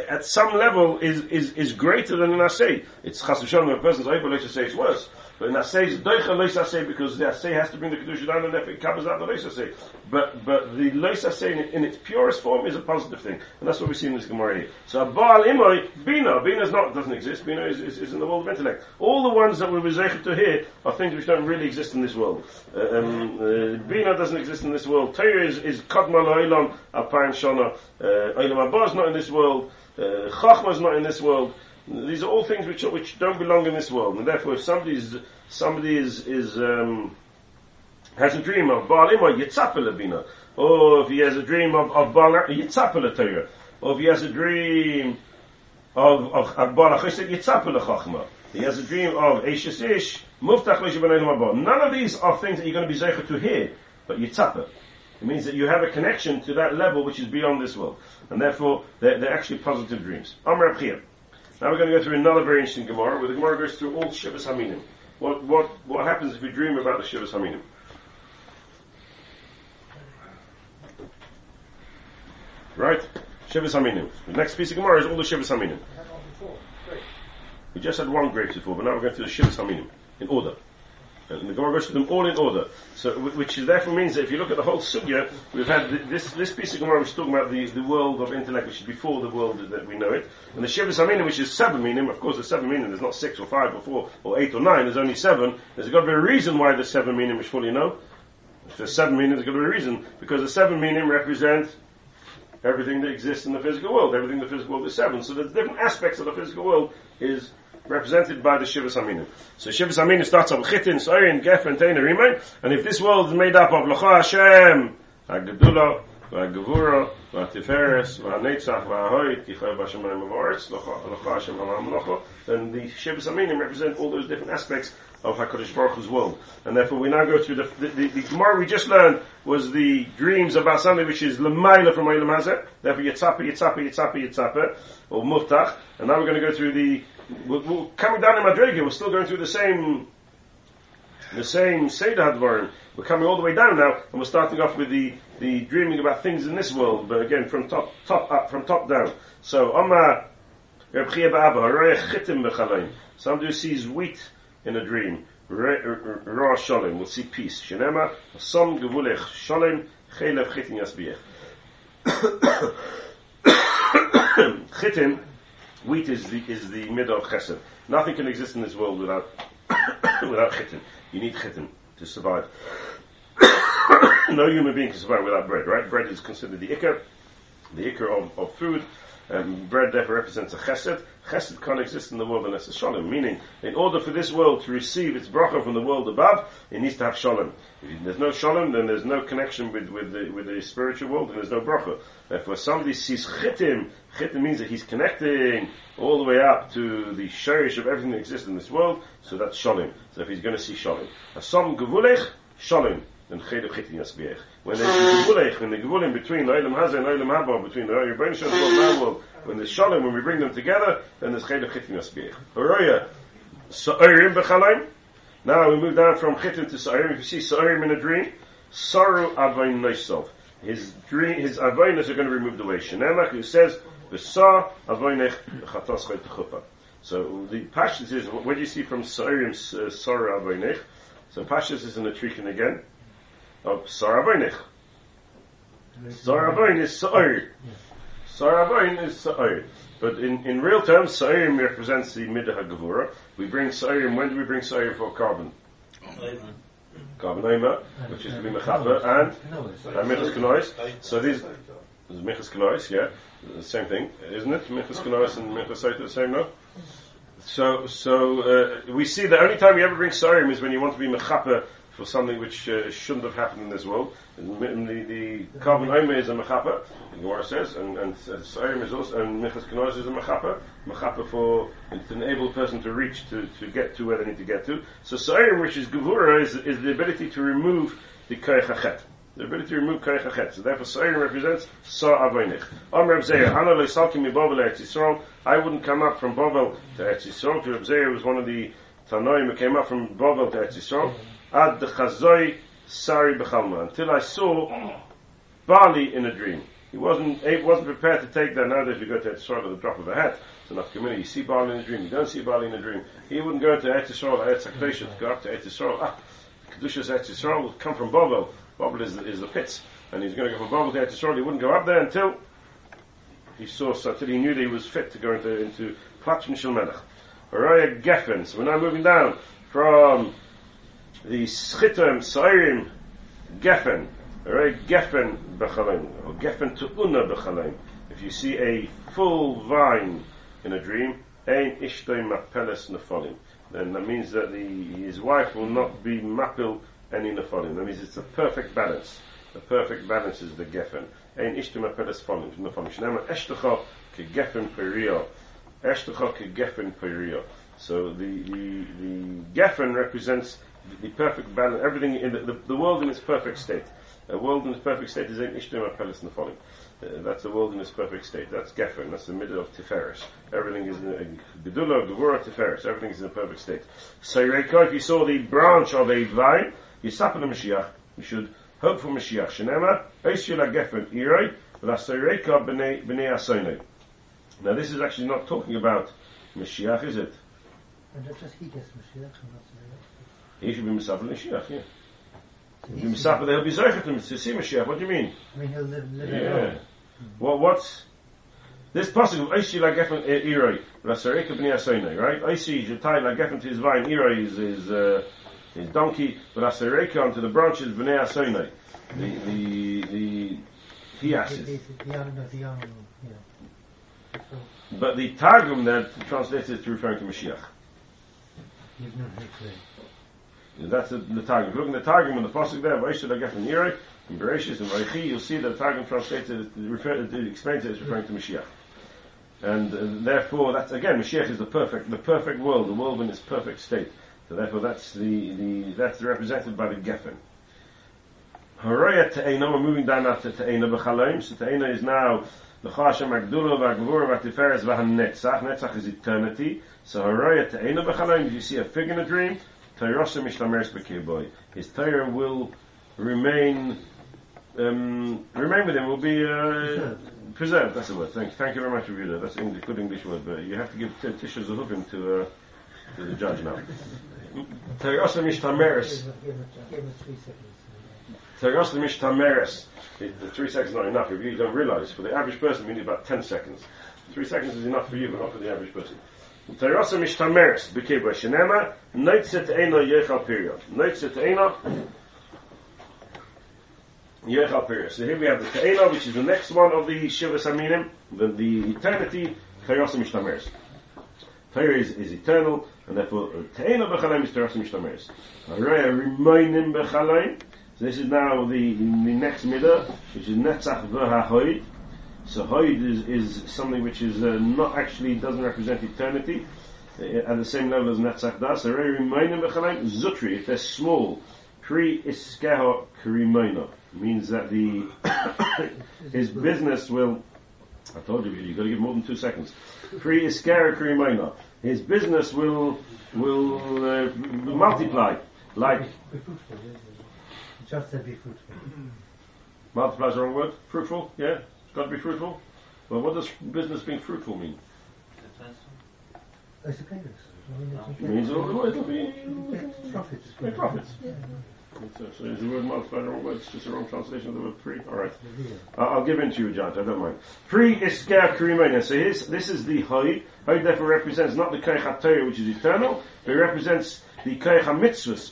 at some level is is is greater than an assay. It's chas when a person's over loisa say is worse. But in Asay is Doicha Asay because the Asay has to bring the Kedusha down and therefore it covers out the Lois Asay. But, but the Lois Asay in, in, its purest form is a positive thing. And that's what we see in this Gemara here. So Baal Imoy, Bina, Bina is not, doesn't exist. Bina is, is, is, in the world of intellect. All the ones that we're Rizechet to here are things which don't really exist in this world. Uh, um, uh, Bina doesn't exist in this world. Torah is, is Kadma Lo'ilam, Alpine Shana. Uh, Olam Abba is not in this world. Uh, Chachma is not in this world. These are all things which which don't belong in this world, and therefore, if somebody's somebody is is um, has a dream of Baalim or Yitzapel or if he has a dream of of Baal Yitzapel Torah, or if he has a dream of of Baal Yitzapel Chachma, he has a dream of Eishes Ish Muftach None of these are things that you're going to be zeicher to hear, but Yitzapel. It means that you have a connection to that level which is beyond this world. And therefore, they're, they're actually positive dreams. Amr now we're going to go through another very interesting Gemara, where the Gemara goes through all Shivas Haminim. What, what, what happens if you dream about the Shivas Haminim? Right? Shivas Haminim. The next piece of Gemara is all the Shivas Haminim. We just had one grape before, but now we're going through the Shivas Haminim in order. And the Gemara goes through them all in order. So, which therefore means that if you look at the whole sugya, we've had this this piece of Gemara which is talking about the, the world of intellect, which is before the world that we know it, and the Shivas Haminim, which is seven minim. Of course, there's seven minim. There's not six or five or four or eight or nine. There's only seven. There's got to be a reason why there's seven minim, which fully know. If there's seven minim, there's got to be a reason because the seven minim represent everything that exists in the physical world. Everything in the physical world is seven. So the different aspects of the physical world is represented by the Shivas Aminim. So Shivas Aminim starts off with Chitin, Soirin, Gefen, Teina, Rimai, and if this world is made up of Lacha Hashem, HaGedula, והגבורה, והתפארס, והנצח, וההוי, כי חי בשמיים ובארץ, לך השם עולם מלאכו, then the Shivas Aminim represent all those different aspects of HaKadosh Baruch Hu's world. And therefore we now go through the, the, the, the Gemara we just learned was the dreams about something which is Lamaila from Olam Hazeh, therefore Yitzhapa, Yitzhapa, Yitzhapa, Yitzhapa, or Muftach, and now we're going to go through the, we're, we're coming down in Madrega, we're still going through the same the same Seder Hadvarim. We're coming all the way down now, and we're starting off with the, the dreaming about things in this world, but again from top top up, from top down. So, B'chalaim. Somebody who sees wheat in a dream, Ra Shalom, will see peace. Shenema, Som Gevulech Shalom, Chelev Chitin Yasbiech. Chitim, wheat is the, is the middle of chesed. Nothing can exist in this world without, without chitin. You need chitin to survive. no human being can survive without bread, right? Bread is considered the ikar, the ikar of, of food. And bread therefore represents a chesed. Chesed can't exist in the world unless it's shalom. Meaning, in order for this world to receive its bracha from the world above, it needs to have shalom. If there's no shalom, then there's no connection with, with, the, with the spiritual world, and there's no bracha. Therefore, somebody sees chitim, chitim means that he's connecting all the way up to the shirish of everything that exists in this world, so that's shalom. So if he's going to see shalom. Asam gevulech, shalom. Then chedev chitin yasbiech. When there's the gevulech, when the gevulim between the Olam Hazeh and Olam Haba, between the Rebbein Shalom and the world, when there's shalom, when we bring them together, then there's chedev chitin yasbiech. Horoya, sa'orim b'chalaim. Now we move down from chitin to sa'orim. If you see sa'orim in a dream, saru avayin noisov. His dream, his avainas are going to be removed away. Shenemach, who says, v'sa avainech chatas chayt chuppah. So the Pashas is, what do you see from Sa'orim, uh, Sarah Avainich? So Pashas is in the Trikin again, of Sarah Avainich. Sarah Avain is Sa'or. Sarah Avain is Sa'or. But in, in real terms, Sa'orim represents the Midah HaGavura. We bring Sa'orim, when do we bring Sa'orim for korban? Korban Omer, which is to be Mechaber, and, and Michas Kanois. So these, is Michas Kanois, yeah, the same thing, isn't it? Michas Kanois and Michas Saita the same, no? So, so uh, we see the only time you ever bring Sarim is when you want to be Mechaper for something which uh, shouldn't have happened in this world. And the, the korban Omer is a Mechaper, the Gemara says, and, and Sarim is also, and Michas Kanois is a Mechaper, Mechaper for to enable a person to reach, to, to get to where they need to get to. So Sarim, which is Gevura, is, is the ability to remove the Koyach the ability to remove Koyach. So therefore, Sa'ir represents Sa Avoinich. Om Reb Zeir, Hana lo salkim mi Bovel Eretz Yisrael. I wouldn't come up from Bovel to Eretz Yisrael. Reb Zeir was one of the Tanoim who came up from Bovel to Eretz Yisrael. Ad the Chazoi Sari Bechalma. Until I saw barley in a dream. He wasn't, he wasn't prepared to take that. Nowadays we go to Eretz Yisrael at the drop of a hat. It's enough community. You see barley in a dream. You don't see barley in a dream. He wouldn't go to Eretz Yisrael, Eretz HaKadosh, to go up to Eretz Yisrael. Ah, Kedushas Eretz Yisrael will come from Bovel. Bovel is, is the pits. And he's going to go from Bovel to Eretz Yisrael. He wouldn't go up there until he saw, so until he knew that he was fit to go into, into Platz and Shilmelech. Araya Geffen. So we're now moving down from the Schitim, Sairim, Geffen. Araya Geffen Bechalaim. Or Geffen to Una Bechalaim. If you see a full vine in a dream, Ein Ishtoi Mapeles Nefolim. Then that means that the, his wife will not be Mapil any Nefolim. That means it's a perfect balance. The perfect balance is the Geffen. Ein Ishtu Mapeles Folim. Nefolim. Shnema Eshtecha Ke Geffen Perio. Eshtecha Ke Geffen Perio. So the, the, the Geffen represents the, the perfect balance, everything in the, the, the world in its perfect state. A world in its perfect state is Ein Ishtu Mapeles Nefolim. Uh, that's the world in its perfect state. That's Geffen. That's the middle of Tiferes. Everything is in a Gedula, Gevura, Tiferes. Everything is in a perfect state. So, if you saw the branch of a vine, you suffer the Mashiach. You should hope for Mashiach. Shenema, Eish Geffen Iroi, V'lasereka b'nei asoinei. Now this is actually not talking about Mashiach, is it? And just he gets Mashiach and not. He should be Misafel Mashiach, yeah. So Be he's- Misafel, they'll be Zeichet to to see Mashiach. What do you mean? I mean, he'll live, live Yeah. alone. What, what's, this possible, I see like Geffen Iroi, V'lasereka b'nei asoinei, right? I see Jetai like Geffen to his vine, Iroi is, is, uh, his donkey, V'lasereka onto the branches b'nei asoinei. The, the, the, he asks. the, the yeah. But the Targum that translates it to referring to Mashiach. he's not very clear. That's the, the Targum. If you look in the Targum and the Pasuk there, Vaishad Agef and Yirei, and Bereshis and you'll see that the Targum translates it, refer, it explains it as referring to Mashiach. And uh, therefore, that's again, Mashiach is the perfect, the perfect world, the world in its perfect state. So therefore, that's the, the that's represented by the Geffen. Haraya Te'ena, we're moving down now to Te'ena B'chaloim. So Te'ena is now the Chashem Agdula V'Agvur V'Atiferes V'Hanetzach. Netzach is eternity. So Haraya Te'ena B'chaloim, if you see a fig in a dream, Tayrosha Mishlameres B'Kirboy. His Torah will remain, um, remain with him, will be, uh, Preserved. That's the word. Thank, thank you very much, Rebuda. That's English, good English word, but you have to give t- Tisha Zahuvim to, uh, to the judge now. Three seconds. Tergos Mishtameres. The the three seconds is not enough. If you don't realize, for the average person, we need about ten seconds. Three seconds is enough for you, but not for the average person. Tergos Mishtameres. Bekeba Shenema. Noitzet Eino Yechal Period. Noitzet Eino Yechal Period. So here we have the Te'ena, which is the next one of the Shivas Aminim, the, the eternity, Tergos Mishtameres. Torah is, is eternal, and therefore Te'ena B'chalaim is Tergos Mishtameres. Araya Rimoinim B'chalaim. So this is now the, the next midah, which is Netzach v'hahoid. So hoid is, is something which is uh, not actually doesn't represent eternity uh, at the same level as Netzach does. So Rei Rimainim b'chalaim zutri, if they're small, pri iskeho krimaina means that the his business will. I told you you've got to give more than two seconds. Pri iskera krimaina, his business will will uh, multiply like Be fruitful. yes, yes. Just said be fruitful. Multiply is the wrong word. Fruitful, yeah. It's to be fruitful. Well, what does business being fruitful mean? It's mean, It it's means it'll, it'll be profits. make profits. It's, uh, so is the word multiply the wrong word? It's just a wrong translation of the word free. All right. I'll, I'll give in to you, John. I don't mind. Pre isker kurimena. So here's, this is the hoy. Hoy therefore represents not the koich HaTorah, which is eternal, but it represents the koich HaMitzvahs,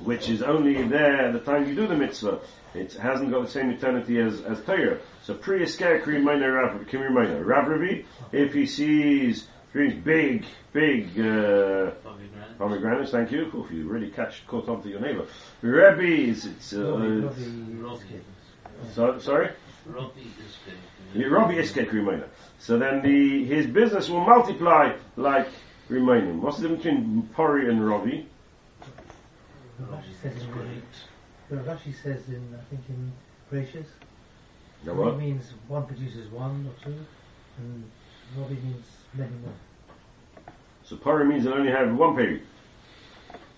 which is only there at the time you do the mitzvah. It hasn't got the same eternity as, as Torah. So pre isker kurimena rav kurimena. Rav Ravi, if he sees dreams big, big, uh, Pomegranate. pomegranates, thank you. Oof, you really catch, caught on to your neighbor. Rebbe's, it's, uh, Robbie, it's- Robbie, Robbie. so, sorry? Robbie is good. Yeah, Robbie Iskek Remainer. So then the his business will multiply like remaining. What's the difference between Pori and Robbie? Rashi says in Rashi says in I think in gracious. It what? means one produces one or two, and Robbie means many more. So Pori means they only have one peri.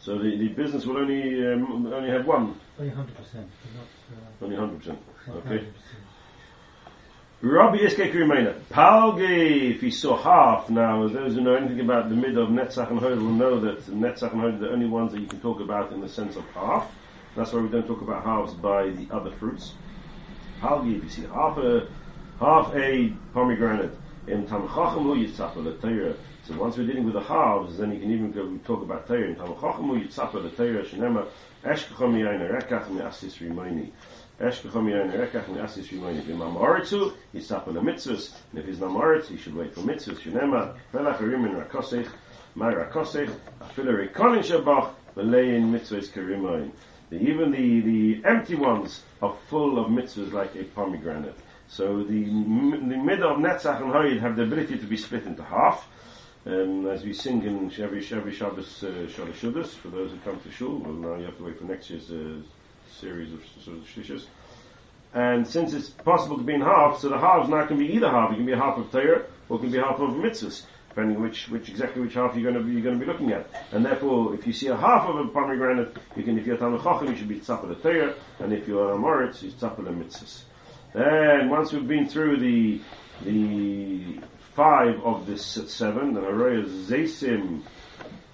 So the, the business will only um, only have one, Only hundred percent, not uh, only hundred percent. not Okay. 100%. Robbie Iskek Remainer. Palge, if he saw half now, those who know anything about the mid of Netzach and Hod will know that Netzach and Hod are the only ones that you can talk about in the sense of half. That's why we don't talk about halves by the other fruits. You see half a half a pomegranate in Tamachacham Hu Yitzapel Torah. So once we're dealing with the halves, then you can even go talk about Torah in Tamachacham Hu Yitzapel Torah Shenema Eshkacham Yaina Rekach Me'asis Rimoni. Eshkacham Yaina Rekach Me'asis Rimoni. If Imam Aritzu, Yitzapel Mitzvahs, and if he's not Aritz, he should wait for Mitzvahs. Shenema Melach Rimin Rakosech, My Rakosech, Afilari Konin Shabach, Velein Mitzvahs Karimain. The, even the, the empty ones are full of mitzvahs like a pomegranate. So the, the middle of Netzach and Hoyed have the ability to be split into half. Um, as we sing in every, every Shabbos, uh, Shabbos for those who come to Shul, well now you have to wait for next year's uh, series of sort of Shlishas. And since it's possible to be in half, so the halves now can be either half. It can be a half of Torah, or it can be a half of mitzvahs, depending which, which exactly which half you're going to be, you're going to be looking at. And therefore, if you see a half of a pomegranate, you can, if you're Talmud Chacham, you should be tzapel the Torah, and if you're a Moritz, you tzapel the mitzvahs. Then, once we've been through the the five of the seven, then Araya Zaysim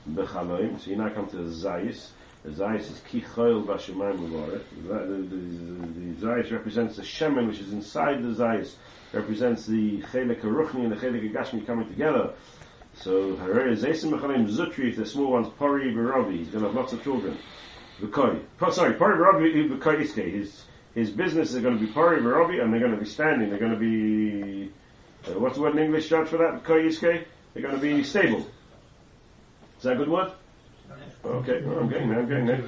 Bechaloim. So you now come to Zayis. The Zayis is Kichoil Bashemayim Uvaret. The, the, the, the Zayis represents the Shemen which is inside the Zayis, represents the Chelek Ruchni and the Chelek Gashmi coming together. So Haraya Zaysim Bechaloim Zutri, if the small one's Pori Barabi, he's going to have lots of children. V'koi. Sorry, Pori Barabi V'koi Iske. His, his business is going to be Pori Barabi and they're going to be standing. They're going to be, uh, what's the word in English, Judge, for that? V'koi Iske? They're going to be stable. Is that a good word? Okay, well, I'm getting there, I'm getting there.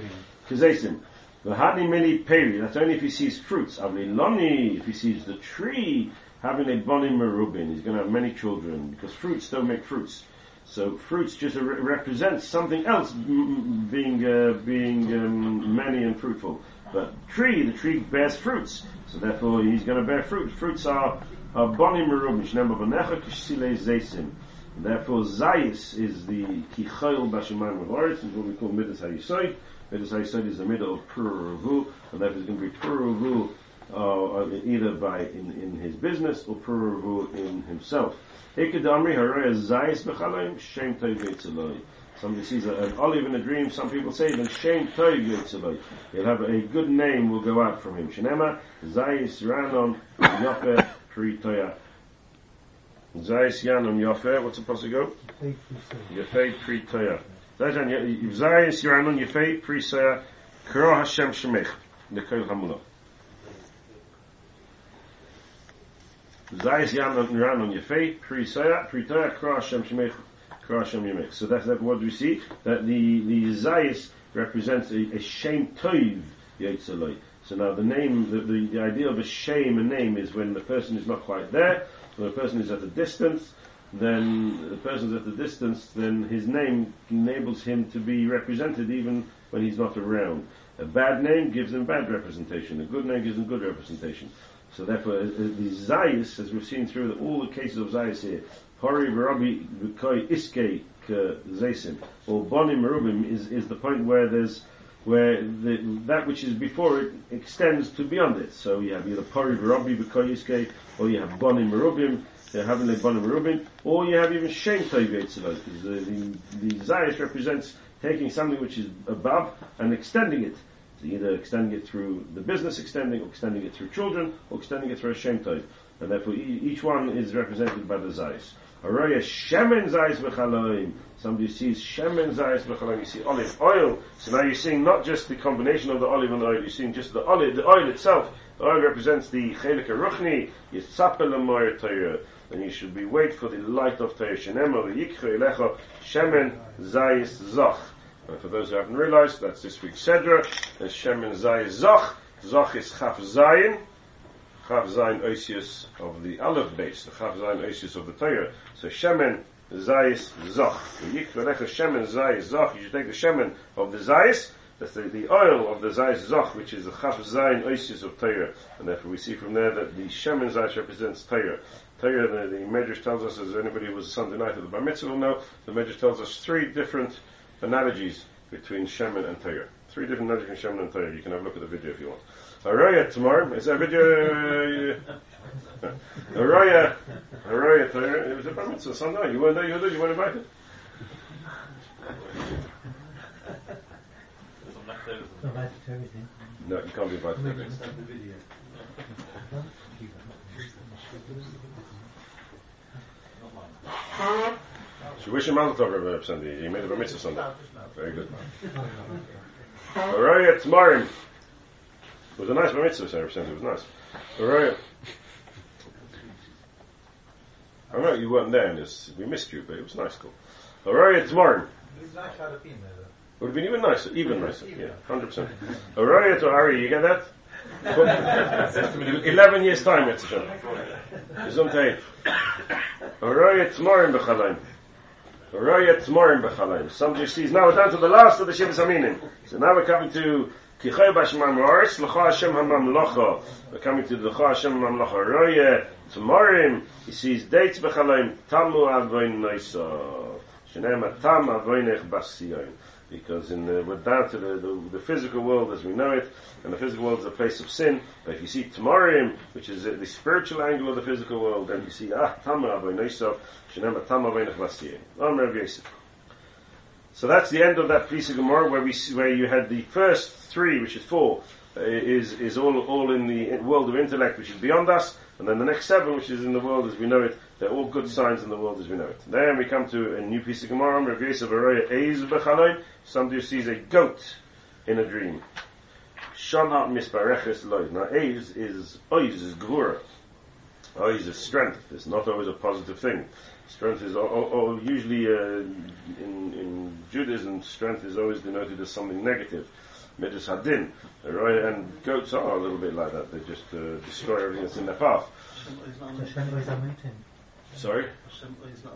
Kazesim. V'hadni mili peri, that's only if he sees fruits. Avli loni, if he sees the tree having a bonim merubin, he's going to have many children, because fruits don't make fruits. So fruits just re- represents something else m- being, uh, being um, many and fruitful. But tree, the tree bears fruits, so therefore he's going to bear fruit. Fruits are, are bonim merubin. Therefore, Zayis is the Kichayil Bashemayim V'Aretz, is what we call Midas HaYisod. Midas HaYisod is the middle of Puravu, and therefore it's going to be Puravu uh, either by in, in his business or Puravu in himself. Ikadamri Haraya Zayis B'Chalaim, Shem Tov Yitzaloi. Somebody sees a, an olive in a dream, some people say, then Shem Tov Yitzaloi. He'll have a good name will go out from him. Shenema, Zayis Ranon, Pri Toya. Zayis Yanon Yofe, what's supposed to go? Yefei Pri Toya. Zayis Yanon Pri Soya, Kro Hashem Shemech, Nekol Hamula. Zayis Soya, Pri Toya, Kro Hashem Shemech, Hashem Yemech. So that's, that's what we see, that the, the Zayis represents a, a Shem Tov Yetzaloi. So now the name, the, the, the idea of a shame, a name, is when the person is not quite there, when the person is at a distance, then the person's at a distance, then his name enables him to be represented even when he's not around. A bad name gives him bad representation. A good name gives him good representation. So therefore, uh, uh, the Zayis, as we've seen through all the cases of Zayis here, Hori Varabi V'koi Iske Zaysim, or Boni Merubim is, is the point where there's where the, that which is before it extends to beyond it. So you have either Pori V'Rabi B'Koyiske, or you have Boni Merubim, they're having a Boni Merubim, or you have even Shem Yetzilot, because the, the, the Zayas represents taking something which is above and extending it. Either extending it through the business extending, or extending it through children, or extending it through a Shem. And therefore each one is represented by the Zayas. Araya Shemen Zayis V'Chaloim. Somebody sees Shemen Zayis V'Chaloim. You see olive oil. So now you're seeing not just the combination of the olive and the oil. You're seeing just the olive, the oil itself. The oil represents the Chelik Ruchni. Yitzapel Amoyer Torah. And you should be wait for the light of Torah. Shenema V'Yikcho Elecha Shemen Zayis Zoch. And for those who haven't realized, that's this week's Sedra. There's Shemen Zayis Zoch. Zoch is Chaf Zayin. Chav Zayin Oisius of the Aleph base, the Chav Zayin Oisius of the Torah. So Shemen Zayis Zoch. Yikvarecha Shemen Zayis Zoch. You should take the Shemen of the Zayis, that's the, the oil of the Zayis Zoch, which is the Chav Zayin Oisius of Torah. And therefore we see from there that the Shemen Zayis represents Torah. Torah, the, the Medrash tells us, as anybody who was Sunday night at the Bar Mitzvah will know, the Medrash tells us three different analogies between Shemen and Torah. Three different analogies between Shemen and Torah. You can have a look at the video if you want. Araya tomorrow. Is that video? Araya, Araya Torah. It was a bar mitzvah Sunday. You weren't there. You were there. You weren't invited. Not invited everything. No, you can't be invited. to everything. So wish him Mazel Tov, Rabbi Sunday. He made a bar mitzvah Sunday. Very good. Araya tomorrow. It was a nice bar mitzvah Sunday. It was nice. Araya. I know you weren't there, and this, we missed you, but it was nice. Cool. Araya tomorrow. Would have been even nicer, even nicer. Yeah, hundred percent. Araya to Ari, you get that? Eleven years time, it's a Gesundheit. Araya tomorrow in Tomorrow in Bechalayim. Somebody sees now we're down to the last of the Shivas Aminim. So now we're coming to Kichay Bashman Moris, L'cha Hashem HaMamlocha. We're coming to L'cha Hashem HaMamlocha. Araya tomorrow. He sees dates Bechalayim. Tamu Avoin Noisa. Shenem Tam Avoinech Basiyon. Because in the, we're down to the, the, the physical world as we know it, and the physical world is a place of sin. But if you see Tamarim, which is the spiritual angle of the physical world, then you see ah Tama Avoinosav, Shenema Tama Avoinach Am Rav Yosef. So that's the end of that piece of Gemara where we where you had the first three, which is four, uh, is is all all in the world of intellect, which is beyond us, and then the next seven, which is in the world as we know it, they're all good signs in the world as we know it. Then we come to a new piece of Gemara, Rav Yosef Araya somebody who sees a goat in a dream. Shana Mispareches Loi. Now Eiz is, Oiz is Gvura. Oiz is strength. It's not always a positive thing. Strength is usually uh, in, in Judaism, strength is always denoted as something negative. Midas Hadin. Right? And goats are a little bit like that. They just uh, destroy everything that's in their path. Sorry?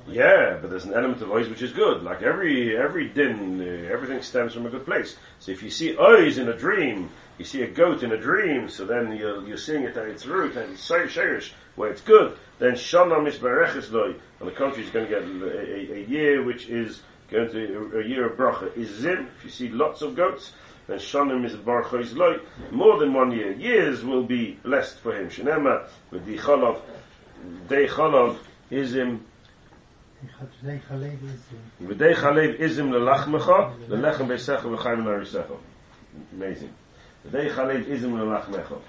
Yeah, but there's an element of ois which is good. Like every every din, uh, everything stems from a good place. So if you see ois in a dream, you see a goat in a dream, so then you're, you're seeing it at its root and it's sherish, where it's good, then shana misbareches loy. On the contrary, is going to get a, a, a year which is going to, a year of bracha is zim. If you see lots of goats, then shana misbareches loy. More than one year. Years will be blessed for him. Shenema, with the cholov, day cholov, izim, They Chalev is uh, V'dei chalev izim lelachmecha, lelechem beisecha v'chaim l'arisecha. Amazing. V'dei chalev izim lelachmecha.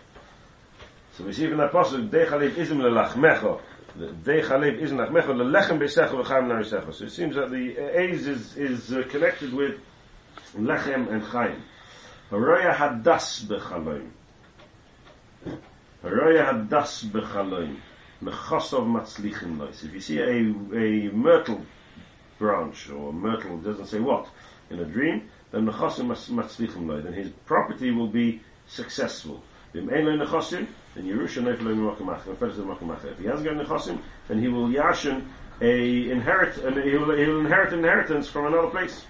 So we see from that passage, v'dei chalev izim lelachmecha, v'dei chalev izim lelachmecha, lelechem beisecha v'chaim l'arisecha. So it seems that the A's is, is uh, connected with lechem and chaim. Haroya hadas b'chaloim. Haroya hadas b'chaloim. Mechosov matzlichin lois. If you see a, a myrtle branch or myrtle doesn't say what in a dream, then mechosim matzlichin lois. Then his property will be successful. If ein lo nechosim, then Yerusha neif lo makamach. If he hasn't got nechosim, then he will yashin a inherit, and he will, he will inherit inheritance from another place.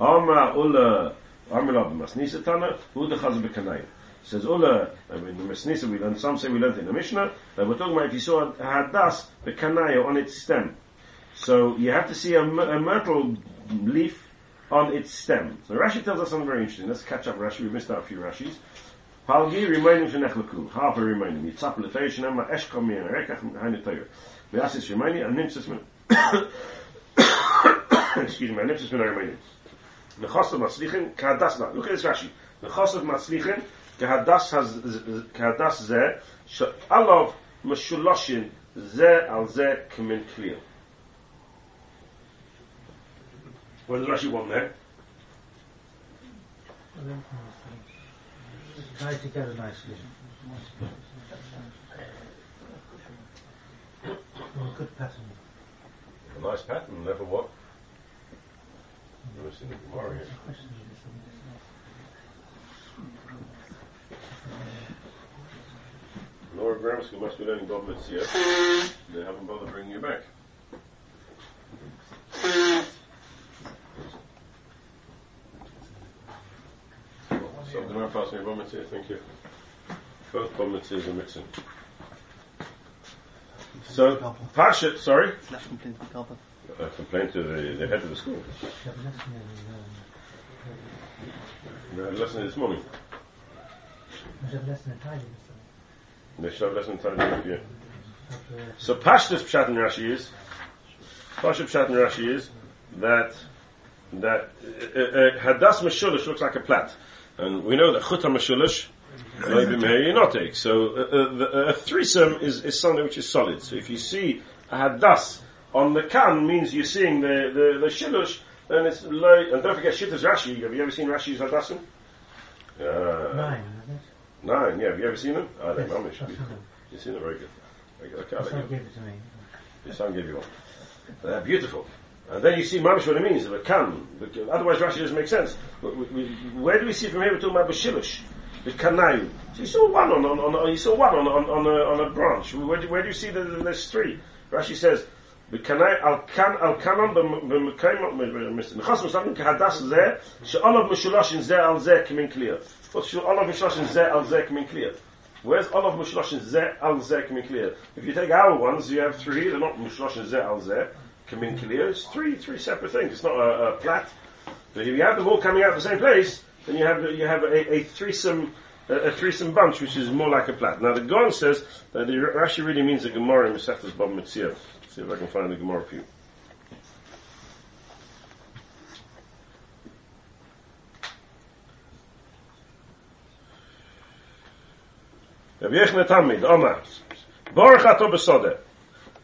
Ama ula Armelav Masnisa Tana, Uda Chaz Bekanayim. Says Ula, I uh, mean, the Masnisa we learned, some say we learned in the Mishnah, that we're talking about if you saw a Hadas, the Kanaya on its stem. So you have to see a, a myrtle leaf on its stem. So Rashi tells us something very interesting. Let's catch up Rashi, we missed out a few Rashis. Palgi remaining shenechlaku, half a remaining. Yitzap lefei shenema eshkom mi arekach hainu toyer. Ve'asis remaining, and nimtzis min. Excuse me, nimtzis min remaining. Nechosav matzlichin kahadas na. Look at this Rashi. Nechosav matzlichin kahadas zeh she'alav meshuloshin zeh al zeh kamin clear. What does Rashi want there? Try together nicely. Oh, good pattern. A nice pattern, never what? Never seen it here. Question is something. Laura Grammar School must be learning Bob Mitzvah. They haven't bothered bringing you back. So the man passed me Bob Mitzvah, thank you. Both Bob Mitzvahs are mixing. So, Pasha, sorry? Slash complaint from Kalpa. I complained to the, the head of the school. You have a lesson in, um, We had a lesson this morning. you have a lesson in Italian, so They should have in time, yeah. So Pashtus Pshat in Rashi is Pashtus Pshat in Rashi is that that uh, uh, Hadas Meshulish looks like a plat, and we know that Chuta Meshulish Mehinotic. So uh, uh, a threesome is, is something which is solid. So if you see a Hadas on the kan means you're seeing the the, the Shilush, then it's low. And don't forget Shittas Rashi. Have you ever seen Rashi's Hadasim? Uh, nine, Nine. Yeah. Have you ever seen them? I don't know. Them. You've seen them very good. Okay, okay, I'll let gave it to me. Your son gave you one. They're beautiful. And then you see mamish what it means, the kan. Because Otherwise Rashi doesn't make sense. But we- we- Where do we see from here we're talking about Bashilish? The kanayu. So you saw one on, on, on you saw one on, on, on, a, on a branch. Where do, where do you see that there's three? Rashi says, "B'kanai al kan al kanon b'mekayim mechas uh, musakim kahadas zeh she'olav mishuloshin zeh al zeh kimin clear." What's she'olav mishuloshin zeh al zeh kimin clear? Where's olav mishuloshin zeh al zeh kimin clear? If you take our ones, you have three. They're not mishuloshin zeh al zeh kimin clear. It's three three separate things. It's not a, a plat. But if you have them all coming out the same place, then you have you have a, a threesome a, threesome bunch, which is more like a plat. Now the Gon says that the Rashi really means a Gemara in Mesechus Bava Metzia. See if I can find the Gemara for you. Rabbi Yechne Tamid, Omar, Baruch ato besode,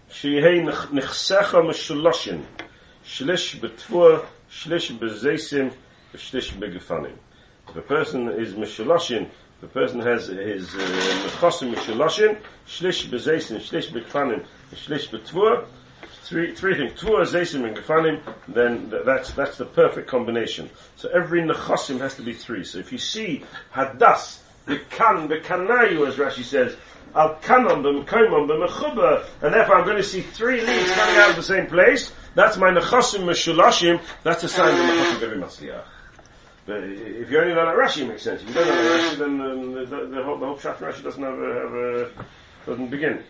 שיהי נחסך משולשים, שליש בתפור, שליש בזייסים, ושליש בגפנים. If a person is mishuloshin, a person has his mechosim uh, mishuloshin, shlish bezeisim, shlish begfanim, shlish betvur, three three things, tvur, zeisim, and gefanim, then that's that's the perfect combination. So every nechosim has to be three. So if you see hadas, the kan, the kanayu, as Rashi says, kanon b'mekoimon b'mechuba, and therefore I'm going to see three leaves coming out of the same place. That's my nechosim mishulashim. That's a sign the nechosim very matzliach. But if you only know that Rashi, it makes sense. If you don't know that Rashi, then um, the, the, the whole the whole Pshat Rashi doesn't have a, have a doesn't begin.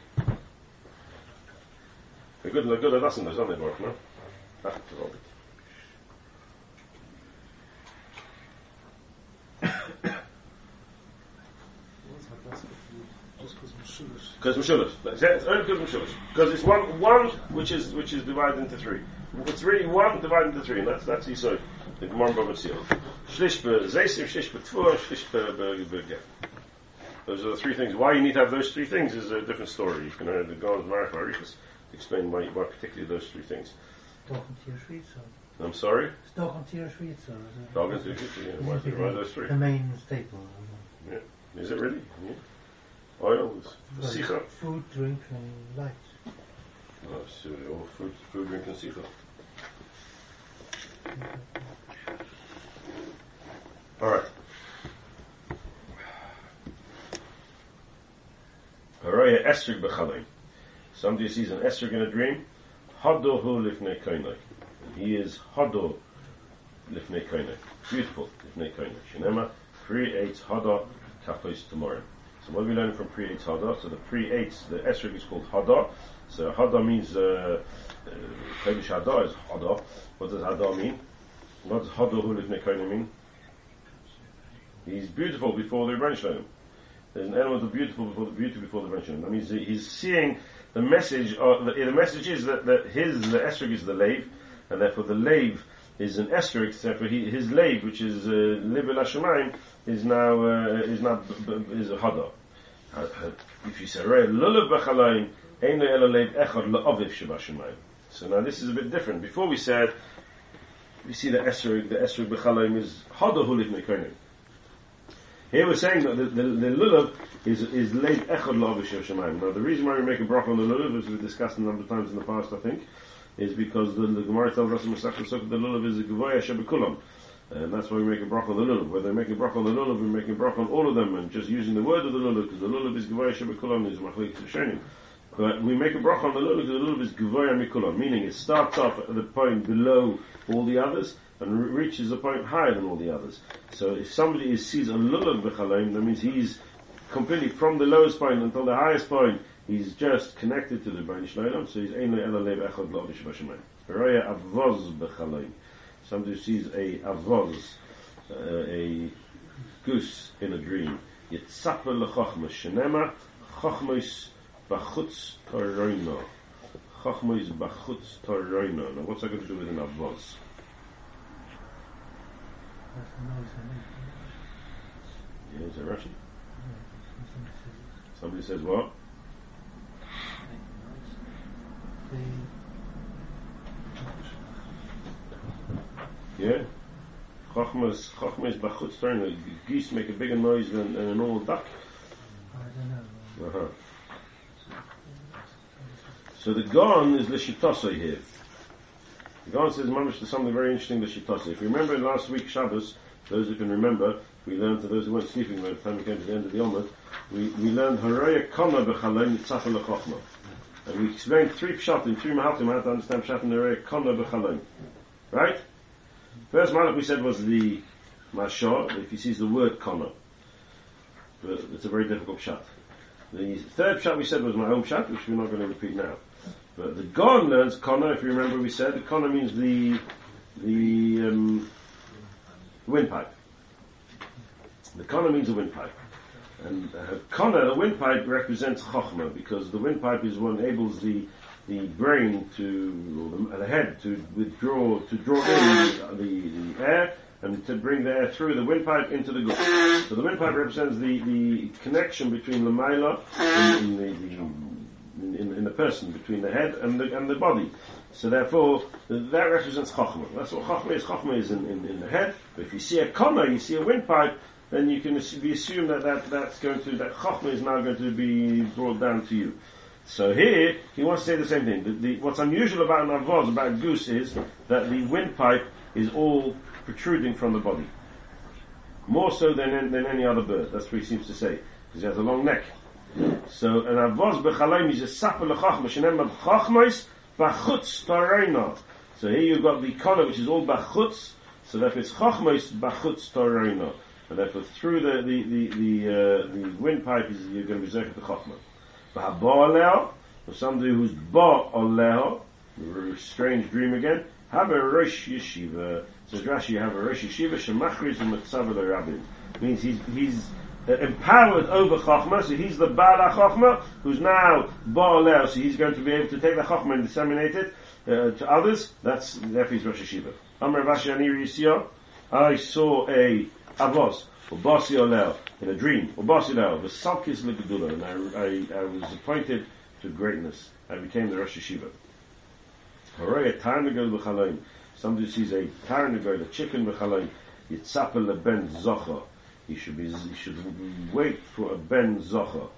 The good, and the good of us in the Zonne Baruch, no? That's the Robert. Because Meshulish. It's only because Meshulish. Because it's one, one which is which is divided into three. It's really one divided into three, and that's that's Yisod. The Gemara Bava Seal. Shlish be Zeisim, Shlish be Tvur, Shlish be be Gef. Those are the three things. Why you need to have those three things is a different story. You can uh, go on Marif Arichas to explain why, why particularly those three things. Toch een tier Schweiz. I'm sorry? It's toch een tier Schweiz, so. is it? Dog and sushi? Yeah, why, why those three? The main staple. Yeah. Is it really? Yeah. Well, Sicha. Food, drink, and light. Oh, so, all food, food, drink, and Sicha. Alright. Haraya Esrig b'chalei. Somebody sees an Esrig in a dream. Hado hu lifnei koinai. He is Hado lifnei koinai. Beautiful lifnei koinai. Shinema pre-eight Hada kapos tomorrow. So what we learn from pre-eight Hada? So the pre-eight, the Esrig is called Hada. So Hada means, uh, uh, Kodesh is Hada. What does Hada mean? What does Hada hu lifnei koinai mean? He's beautiful before the Rebbeinu Shalom. There's an element of beautiful before the beauty before the Rebbeinu Shalom. That means he's seeing the message. Of, the, the message is that, that his the esrog is the lave, and therefore the lave is an esrog. Therefore, he, his lave, which is uh, libel is now uh, is now is a hada. Uh, uh, If you say "Rei lulav b'chalayim, ein lo elo leiv echad la'aviv. So now this is a bit different. Before we said we see the esrog, the esrog b'chalayim is hada huliv mekonim. Here we're saying that the, the, the lulav is is laid echad lavish Shemayim. Now the reason why we make a bracha on the lulav, as we've discussed a number of times in the past, I think, is because the, the Gemara tells us in Masach the lulav is a gavoya shebekulam. And that's why we make a bracha on the lulav. Whether we make a bracha on the lulav, we're making bracha on all of them, and just using the word of the lulav, because the lulav is gavoya shebekulam, is machlik tishenim. But we make a bracha on the lulav because the lulav is gavoya mikulam, meaning it starts off at the point below all the others, and re- reaches a point higher than all the others. So if somebody is, sees a lulav b'chalaim, that means he's completely from the lowest point until the highest point, he's just connected to the Bain Shloim, so he's ein ela lev echad lo avish b'shemayim. Haraya avoz b'chalaim. Somebody sees a avoz, uh, a goose in a dream. Yitzapel lechochma shenema, chochmos b'chutz toroino. Chochmos b'chutz toroino. Now what's that got to do with an avoz? Yeah, is that Russian? Somebody says what? Yeah. Chochmas, chochmas b'chutz toroino. Geese make a bigger noise than, than a normal duck. I don't know. Uh-huh. So the Gon is the Shitosai here. The Gon says Mamish to something very interesting, the Shitosai. If you remember last week Shabbos, those who can remember, we learned to those who weren't sleeping by the time we came to the end of the Omer, we, we learned Haraya Kona B'chalaim Yitzafel L'chochma. And we explained three pshatim, three mahatim, how to understand pshatim Haraya Kona B'chalaim. Right? First malach we said was the Mashah, if he sees the word Kona. But it's a very difficult pshat. The third pshat we said was my own pshat, which we're not going to repeat now. But the Gon learns Kona, if you remember we said, the means the, the, um, windpipe. The kana means a windpipe. And uh, kana, the windpipe, represents chokhmah because the windpipe is what enables the the brain to, the, the head to withdraw, to draw in the, the air and to bring the air through the windpipe into the gut. So the windpipe represents the, the connection between the mila in, in the, the um, in, in the person, between the head and the, and the body. So therefore, that represents Chokhmah. That's what Chokhmah is. Chokhmah is in, in, in the head. But if you see a comma, you see a windpipe, then you can be that, that that's going to, that Chokhmah is now going to be brought down to you. So here, he wants to say the same thing. The, the, what's unusual about an avos, about a goose, is that the windpipe is all protruding from the body. More so than, than any other bird. That's what he seems to say. Because he has a long neck. So, an avos b'chalaim is a sapel l'chachma, shenem b'chachmais b'chutz tareina. So here you've got the kana, which is all b'chutz, so therefore it's chachmais b'chutz tareina. And therefore through the, the, the, the, uh, the windpipe is, you're going to be zerk the chachma. Ba'abo or somebody who's ba aleho, strange dream again, have a rosh yeshiva. Says Rashi, you have a rosh yeshiva, shemachriz and mitzav rabbin. Means he's, he's uh, empowered over Chachma, so he's the Baal Chachma, who's now Baal so he's going to be able to take the Chachma and disseminate it uh, to others. That's, therefore he's Rosh Hashiva. Amr Vashi Anir I saw a Avos, or Basi Oleo, in a dream, or Basi Oleo, the Salkis Legedula, and I, I, I was appointed to greatness. I became the Rosh Hashiva. Hooray, a Tarnagol B'chaloim. Somebody sees a Tarnagol, a chicken B'chaloim, Yitzapel Ben Zocha. He should be, he should wait for a Ben Zocha.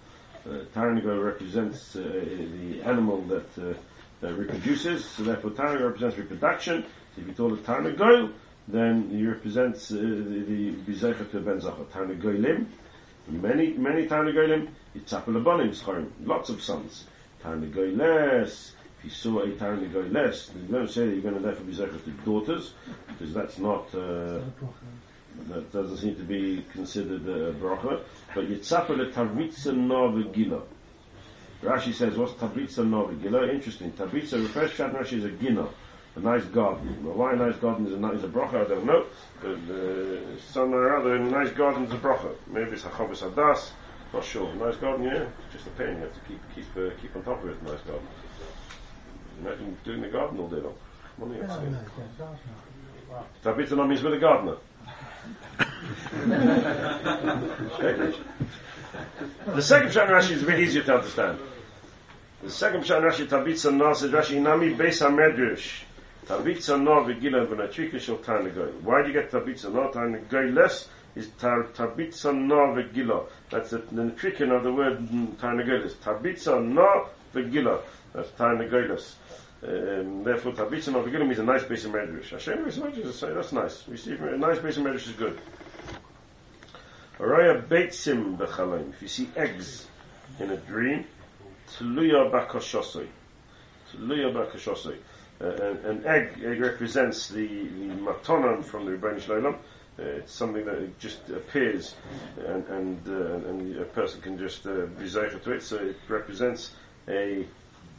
Uh, Tarnagol represents uh, the animal that, uh, that reproduces, so therefore Tarnagol represents reproduction. So if you told a Tarnagol, then he represents uh, the Bizecha to Ben Zocha. Tarnagolim, many, many Tarnagolim, Yitzapel Abonim Schorim, lots of sons. Tarnagoles, if you saw a Tarnagoles, you don't say that you're going to therefore be Zecha to daughters, because that's not, uh, that doesn't seem to be considered a bracha. But Yitzapel Tavritza Novigila. Rashi says, what's Tavritza Novigila? Interesting. Tavritza refers to Rashi as a gina, a nice garden. Well, why a nice garden is a, is a bracha, I don't know. But uh, somewhere or other, a nice garden is a bracha. Maybe it's a chavis adas. Not sure. Nice garden, yeah. it's Just a pain. You have to keep keep uh, keep on top of it. Nice garden. Imagine doing the garden all day long. Money outside. no, no, that's not. Tabitha Nom is with a gardener. the second Pshat Rashi is a bit easier to understand. The second Pshat Rashi, Tabitza says Rashi, Nami Beis HaMedrash. Tabitza No v'gila v'natrika shel Tarnagoy. Why do you get Tabitza No? Less is tar, Tabitza No v'gila. That's the, the trikin of the word mm, Tarnagoyles. Tabitza No v'gila. That's Tarnagoyles. Um, therefore, Tabitza No v'gila means a nice base of Medrash. Hashem of Medrash is that's nice. We see a nice base of Medrash is good. Araya Beitzim b'chalayim. If you see eggs in a dream, Tluya Bakoshosoi. Tluya Bakoshosoi. Uh, an, egg, egg represents the, the from the Rebbeinu Shalom. Uh, it's something that just appears and, and, uh, and a person can just uh, be zeicher to it. So it represents a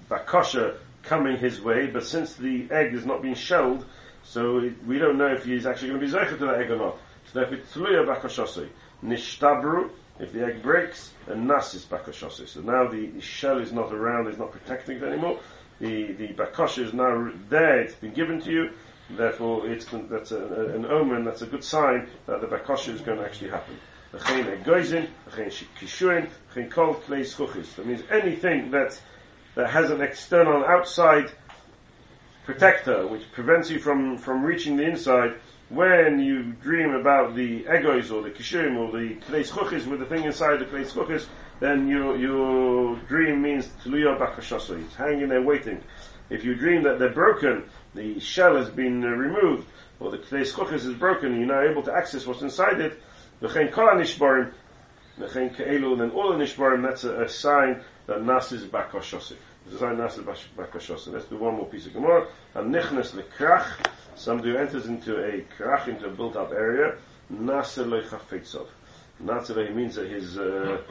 bakosha coming his way, but since the egg is not being shelled, so it, we don't know if he's actually going to be zeicher to that egg or not. So therefore, tluya bakoshosoi. Nishtabru, if the egg breaks, and nasis bakoshosoi. So now the, the shell is not around, it's not protecting it anymore. The, the bakosha is now there, it's been given to you, therefore it's, that's a, a- an omen, that's a good sign that the bakosha is going to actually happen. That means anything that, that has an external outside protector, which prevents you from, from reaching the inside, when you dream about the egos or the kishuim or the klei schuchis with the thing inside the klei schuchis, then your, your dream means tluya bakashaso. It's hanging there waiting. If you dream that they're broken, the shell has been uh, removed, or the klei schuchis is broken, you're now able to access what's inside it, nishbarim, then all nishbarim, that's a, a sign that nas is bakashaso. It's a sign nas is. Let's do one more piece of Gemara. And nichnes lekrach, somebody who enters into a krach, into a built-up area, nasir lechafetzov. Nasir means that his uh,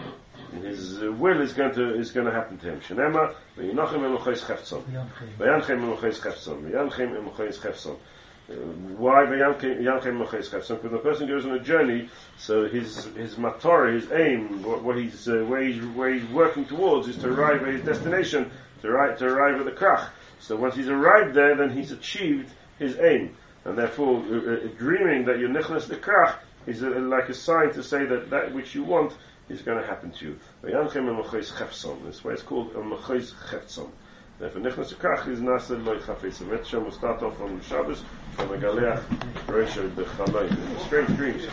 his uh, will is going to is going to happen to him. Shenema v'yinochem emuchayis cheftzon. V'yanchem emuchayis cheftzon. V'yanchem emuchayis cheftzon. Uh, why Yanchem Macheskaf? So when the person goes on a journey, so his his mator, his aim, what, what he's uh, where he's where he's working towards is to arrive at his destination, to arrive to arrive at the krach. So once he's arrived there, then he's achieved his aim, and therefore uh, uh, dreaming that you're nichnas the krach is uh, like a sign to say that that which you want is going to happen to you. That's why it's called a machos chefson. Therefore, nichnas the krach is nasa loy chafetz. And Shom will start off on Shabbos from a galeach, Rosha, the Strange dreams.